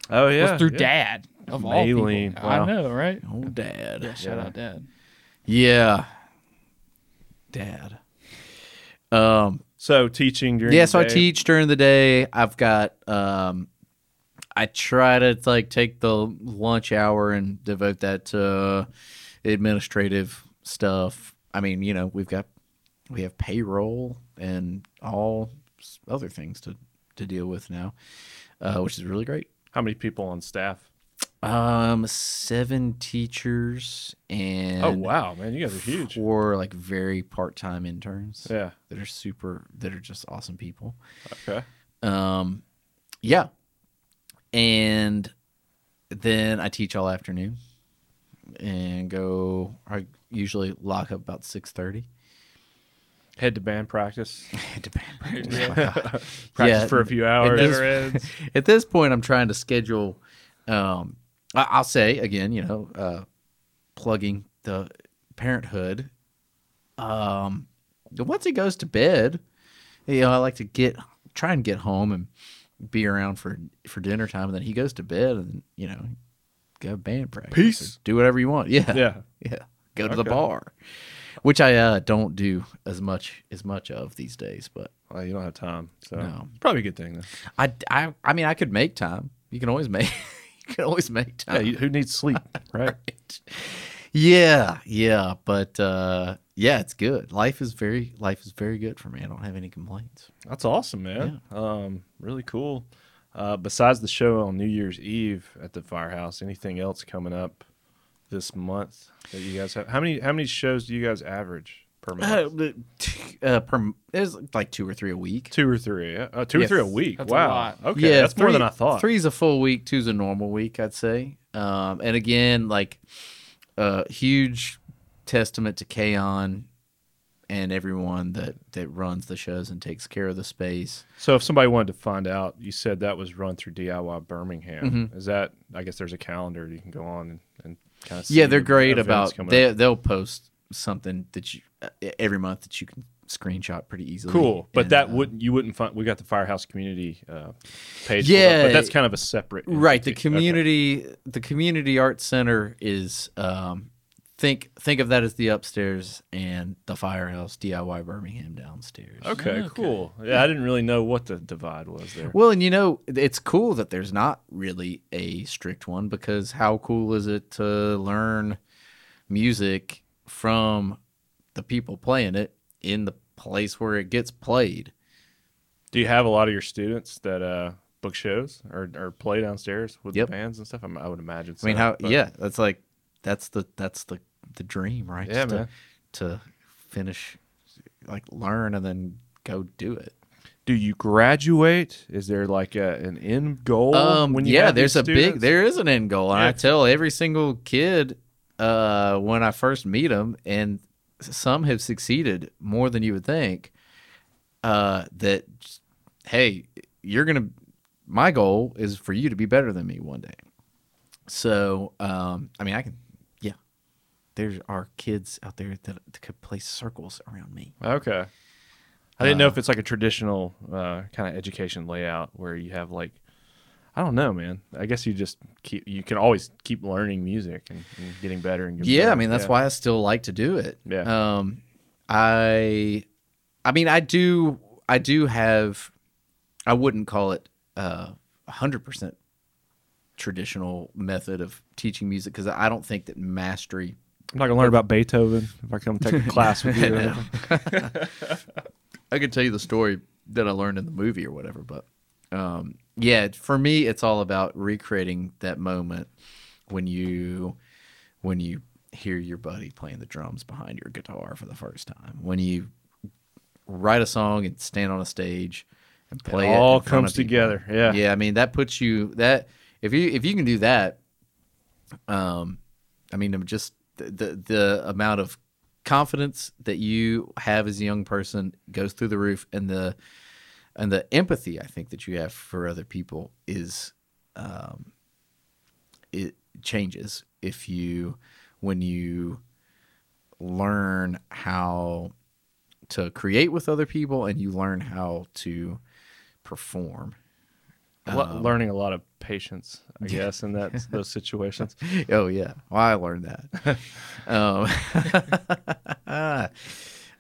Oh yeah, was through yeah. Dad of all Maylene, people. wow. I know, right? Old dad. Yeah, shout Yeah. out Dad. Yeah, dad. Um, So teaching during yeah, the so I teach during the day. I've got um I try to like take the lunch hour and devote that to administrative stuff. I mean, you know, we've got we have payroll and all other things to to deal with now, uh, which is really great. How many people on staff? Um, seven teachers and oh wow, man, you guys are huge. Four like very part time interns. Yeah. that are super that are just awesome people. Okay. Um, yeah, and then I teach all afternoon and go. I usually lock up about six thirty. Head to band practice. It depends. Yeah. Practice Yeah, for a few hours. this- At this point, I'm trying to schedule. Um, I- I'll say again, you know, uh, plugging the Parenthood. Um, once he goes to bed, you know, I like to get try and get home and be around for for dinner time. And then he goes to bed, and you know, go band practice. Peace. Do whatever you want. Yeah, Yeah. yeah. Go to the bar, which I uh, don't do as much as much of these days, but. Well, you don't have time, so No. probably a good thing. Then. I, I, I mean, I could make time. You can always make, you can always make Yeah, time. you, who needs sleep, right? Right. Yeah, yeah, but uh, yeah, it's good. Life is very, life is very good for me. I don't have any complaints. That's awesome, man. Um, really cool. Uh, besides the show on New Year's Eve at the Firehouse, anything else coming up this month that you guys have? How many how many shows do you guys average per month? Uh, but, uh, per, there's like two or three a week. two or three? yeah? Uh, two or three a week. That's a wow. lot. Okay, yeah, that's more than I thought. Three's a full week. Two's a normal week, I'd say. Um, and again, like a huge testament to Kaon and everyone that that runs the shows and takes care of the space. So if somebody wanted to find out, you said that was run through DIY Birmingham. Mm-hmm. Is that? I guess there's a calendar you can go on and, and kind of. yeah, they're great about they they'll post something that you every month that you can screenshot pretty easily. Cool, but And, that uh, wouldn't you wouldn't find. We got the Firehouse community uh, page, pulled up, Yeah. but that's kind of a separate. right. The entity. Okay. community the community art center is um, think think of that as the upstairs and the firehouse DIY Birmingham downstairs. Okay, Okay. cool. Yeah, I didn't really know what the divide was there. Well, and you know, it's cool that there's not really a strict one because how cool is it to learn music from the people playing it in the place where it gets played? Do you have a lot of your students that uh, book shows or, or play downstairs with Yep. the bands and stuff? I'm, I would imagine. I mean, so, how? but- Yeah, that's like that's the that's the the dream, right? Yeah, Just man. To, to finish, like learn and then go do it. Do you graduate? Is there like a, an end goal? Um, when you yeah, there's a big, there is an end goal, and Yeah. I tell every single kid uh, when I first meet them, and some have succeeded more than you would think. Uh, that hey, you're gonna. My goal is for you to be better than me one day. So, um, I mean, I can. There are kids out there that, that could play circles around me. Okay. I didn't know Uh, if it's like a traditional uh, kind of education layout where you have like, I don't know, man. I guess you just keep, you can always keep learning music and, and getting better and getting Yeah, better. I mean that's Yeah. why I still like to do it. Yeah. Um, I, I mean, I do, I do have, I wouldn't call it a hundred percent traditional method of teaching music because I don't think that mastery. I'm not gonna learn about Beethoven if I come take a class with you. I could tell you the story that I learned in the movie or whatever, but um, yeah, for me, it's all about recreating that moment when you when you hear your buddy playing the drums behind your guitar for the first time, when you write a song and stand on a stage and play it, all in comes people. together. Yeah. yeah. I mean, that puts you that if you if you can do that, um, I mean, just the the, amount of confidence that you have as a young person goes through the roof, and the and the empathy I think that you have for other people is um, it changes if you when you learn how to create with other people and you learn how to perform Le- learning a lot of patience, I guess, in that those situations. oh yeah, well, I learned that, um,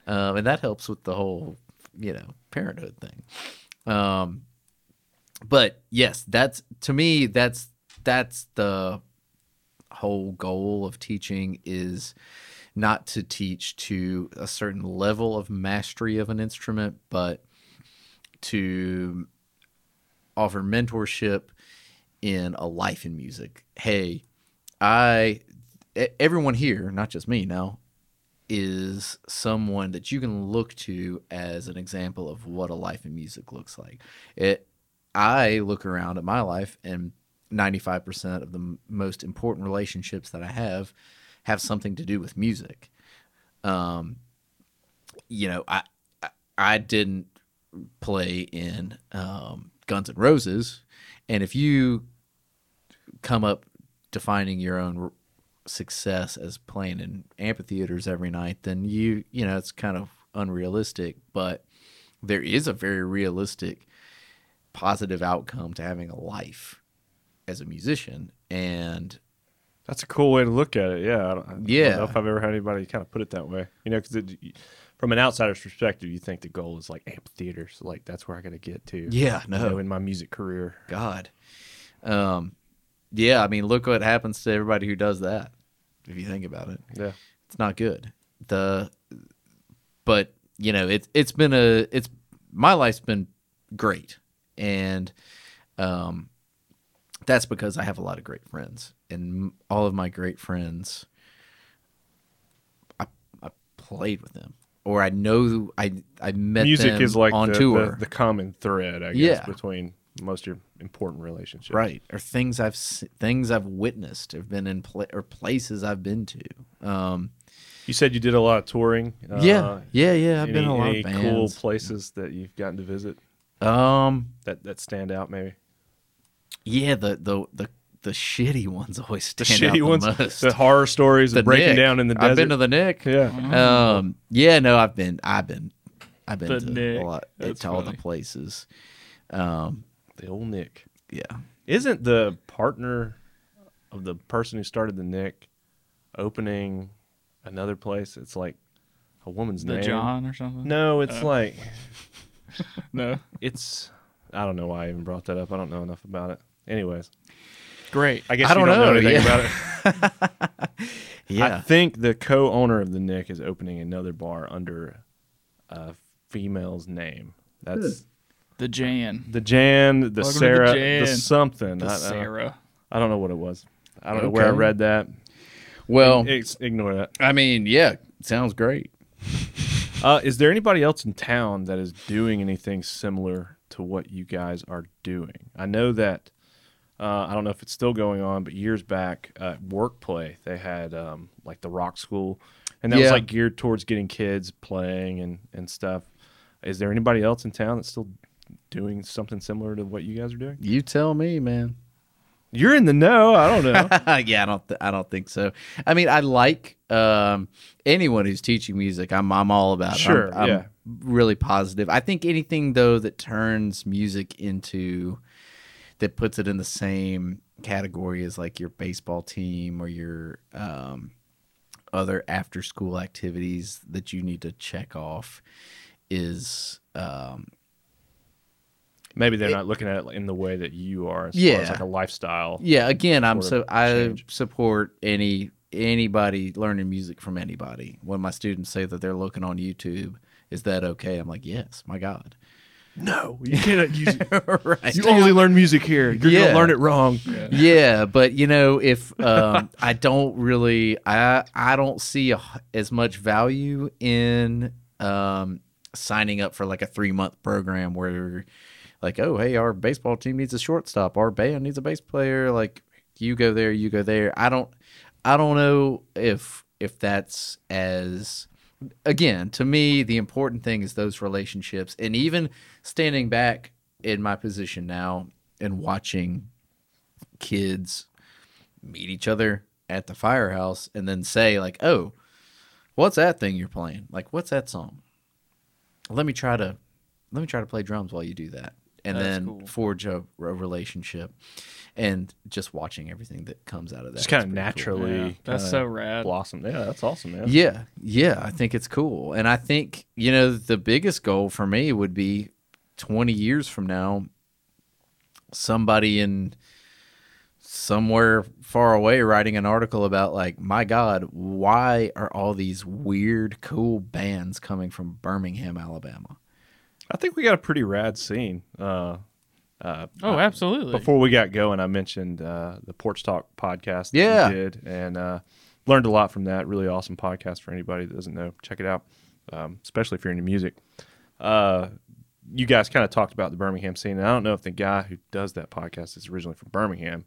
um, and that helps with the whole, you know, parenthood thing. Um, but yes, that's to me that's that's the whole goal of teaching is not to teach to a certain level of mastery of an instrument, but to offer mentorship in a life in music. Hey, I everyone here, not just me now, is someone that you can look to as an example of what a life in music looks like. It I look around at my life and 95% of the m- most important relationships that I have have something to do with music. Um you know, I I, didn't play in um, Guns N' Roses, and if you come up defining your own success as playing in amphitheaters every night, then you you know it's kind of unrealistic. But there is a very realistic, positive outcome to having a life as a musician, and That's a cool way to look at it. Yeah. I don't, I don't Yeah. know if I've ever had anybody kind of put it that way. You know, because from an outsider's perspective, you think the goal is like amphitheaters. So like that's where I got to get to. yeah, you know, in my music career. God. Um, yeah, I mean, look what happens to everybody who does that. If you think about it, Yeah. it's not good. The, but you know, it's it's been a it's my life's been great, and um, that's because I have a lot of great friends, and all of my great friends, I I played with them, or I know I I met music them is like on the, tour. The, the common thread, I guess, Yeah. between most of your important relationships. right or things i've things i've witnessed have been in pla- or places i've been to um You said you did a lot of touring. Uh, yeah yeah yeah i've any, been a lot any of cool bands places that you've gotten to visit um that that stand out, maybe. yeah the the the, the shitty ones always The stand shitty out ones, the, most. the horror stories The of breaking Nick. down in the desert. i've been to the nick yeah. um yeah no i've been i've been i've been The to Nick. a lot That's to all the places um the old Nick. yeah Isn't the partner of the person who started the Nick opening another place? It's like a woman's The name. John or something? No, it's Oh. like No. it's. I don't know why I even brought that up. I don't know enough about it. Anyways, Great. I guess I don't don't know, know, anything yeah. about it. yeah I think the co-owner of the Nick is opening another bar under a female's name. That's The Jan. the Jan, the Welcome to the Sarah, the, something. The I, I- Sarah. I don't know what it was. I don't know where I read that. well Ex- ignore that. i mean yeah sounds great Uh, is there anybody else in town that is doing anything similar to what you guys are doing? I know that. Uh, I don't know if it's still going on, but years back at WorkPlay, they had um, like the rock school, and that was like geared towards getting kids playing and, and stuff. Is there anybody else in town that's still doing something similar to what you guys are doing? you tell me man You're in the know. I don't know. yeah, I don't. Th- I don't think so. I mean, I like um, anyone who's teaching music. I'm. I'm all about. it. Sure, I'm, I'm yeah. Really positive. I think anything though that turns music into that puts it in the same category as like your baseball team or your um, other after school activities that you need to check off is um, Maybe they're not looking at it in the way that you are, as far Yeah. as like a lifestyle. Yeah, again, I'm so I support any anybody learning music from anybody. When my students say that they're looking on YouTube, is that okay? I'm like, yes, my God. No, you cannot use it. right. You only learn music here. You're Yeah. gonna learn it wrong. yeah, but you know, if um, I don't really, I I don't see a, as much value in um, signing up for like a three month program where, like, oh hey, our baseball team needs a shortstop, our band needs a bass player. Like, you go there, you go there. I don't, I don't know if if that's as again to me the important thing is those relationships. And even standing back in my position now and watching kids meet each other at the firehouse and then say like oh what's that thing you're playing? Like what's that song? Let me try to let me try to play drums while you do that. And That's then cool. forge a, a relationship and just watching everything that comes out of that Just kind of pretty cool. naturally. Yeah, that's so rad. Blossom. Yeah, that's awesome, man. Yeah, yeah, I think it's cool. And I think, you know, the biggest goal for me would be 20 years from now, somebody in somewhere far away writing an article about like, my God, why are all these weird, cool bands coming from Birmingham, Alabama? I think we got a pretty rad scene. Uh, uh, Oh, absolutely. before we got going, I mentioned uh, the Porch Talk podcast. that Yeah. we did and uh, learned a lot from that. Really awesome podcast for anybody that doesn't know. Check it out, um, especially if you're into music. Uh, you guys kind of talked about the Birmingham scene, and I don't know if the guy who does that podcast is originally from Birmingham,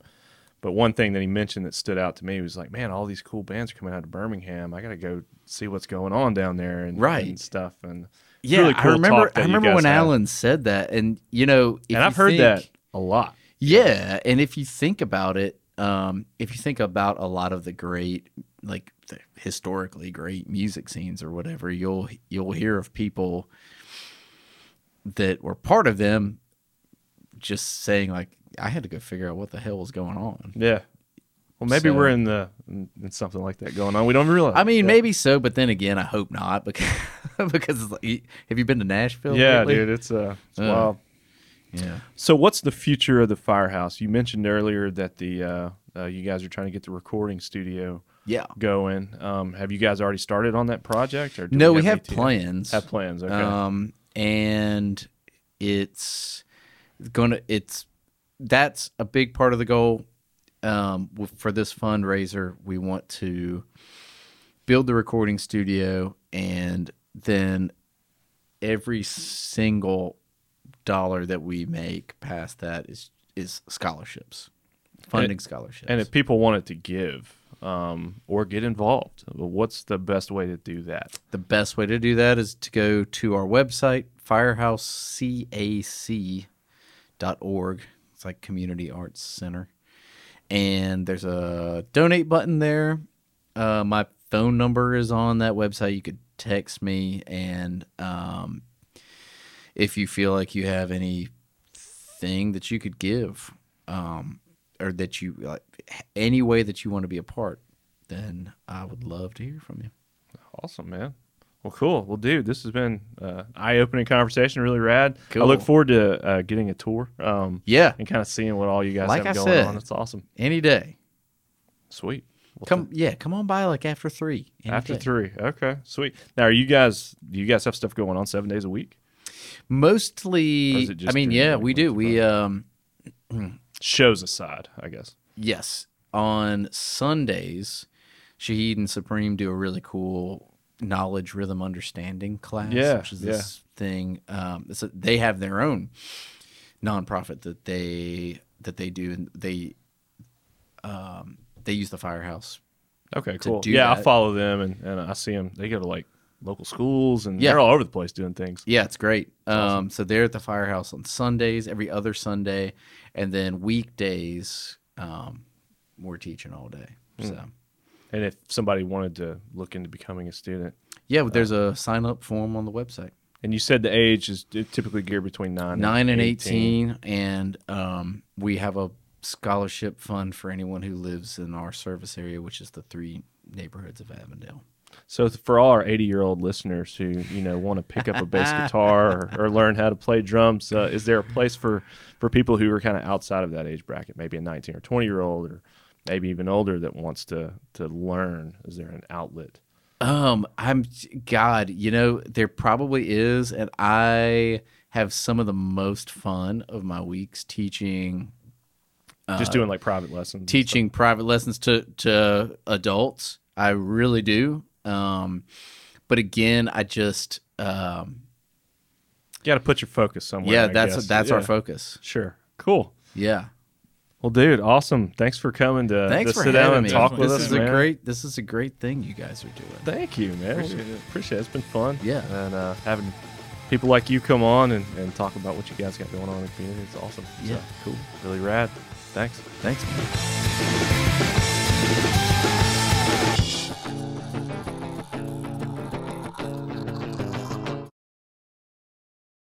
but one thing that he mentioned that stood out to me was like, man, all these cool bands are coming out of Birmingham. I got to go see what's going on down there and, Right. and stuff. And it's Yeah, really cool I remember. I remember when. Alan said that, and you know, if and I've heard think- that a lot. Yeah, and if you think about it, um, if you think about a lot of the great, like the historically great music scenes or whatever, you'll you'll hear of people that were part of them just saying like, "I had to go figure out what the hell was going on." Yeah. Well, maybe So- we're in the in, in something like that going on. We don't realize. I mean, Yeah. maybe so, but then again, I hope not because because it's like, have you been to Nashville? Yeah, lately? dude, it's uh, it's Uh, wild. Yeah. So, what's the future of the firehouse? You mentioned earlier that the uh, uh, you guys are trying to get the recording studio Yeah. going. Um, have you guys already started on that project? Or do No, we have team- plans. Have plans. Okay. Um, and it's gonna it's that's a big part of the goal. Um, for this fundraiser, we want to build the recording studio, and then every single dollar that we make past that is is scholarships, funding scholarships. and if people wanted to give um, or get involved, what's the best way to do that? The best way to do that is to go to our website, firehousecac.org. It's like Community Arts Center. And there's a donate button there. Uh, my phone number is on that website. You could text me. And um, if you feel like you have anything that you could give, um, or that you like, any way that you want to be a part, then I would love to hear from you. Awesome, man. Well, cool. Well, dude, this has been uh, eye-opening conversation. Really rad. I look forward to uh, getting a tour. Um, Yeah. and kind of seeing what all you guys Like have I going said, on. It's awesome. Any day. Sweet. Well, Come, yeah, come on by like after three. After day. three. Okay, sweet. Now, are you guys? Do you guys have stuff going on seven days a week? Mostly, is it just I mean, yeah, we do. We, um, Shows aside, I guess. yes, on Sundays, Shahid and Supreme do a really cool knowledge rhythm understanding class. Yeah, which is this thing. Um, it's a, they have their own nonprofit that they that they do, and they um, they use the firehouse. Okay, To cool. do Yeah, I follow them and, and I see them. They go to like local schools and Yeah. they're all over the place doing things. Yeah, it's great. awesome. Um, so they're at the firehouse on Sundays, every other Sunday, and then weekdays, um, we're teaching all day. Hmm. So And if somebody wanted to look into becoming a student, yeah, but there's a sign up form on the website. and you said the age is typically geared between nine, Nine and eighteen, and um, we have a scholarship fund for anyone who lives in our service area, which is the three neighborhoods of Avondale. So for all our 80 year old listeners who you know want to pick up a bass guitar or, or learn how to play drums, uh, is there a place for for people who are kind of outside of that age bracket, maybe a 19 or 20 year old, or maybe even older that wants to to learn? Is there an outlet? Um, I'm God, you know, there probably is, and I have some of the most fun of my weeks teaching Just doing like private lessons, Uh, teaching private lessons to to adults. I really do. Um, but again, I just um. You got to put your focus somewhere. yeah, I that's guess. that's our focus. Sure, cool. Yeah. Well, dude, awesome. Thanks for coming to, Thanks to for sit down and me. talk with us. this is man. a great this is a great thing you guys are doing. Thank you, man. Appreciate it. Appreciate it. It's been fun. Yeah. And uh, having people like you come on and, and talk about what you guys got going on in the community. It's awesome. Yeah. So, cool. Really rad. Thanks. Thanks, man.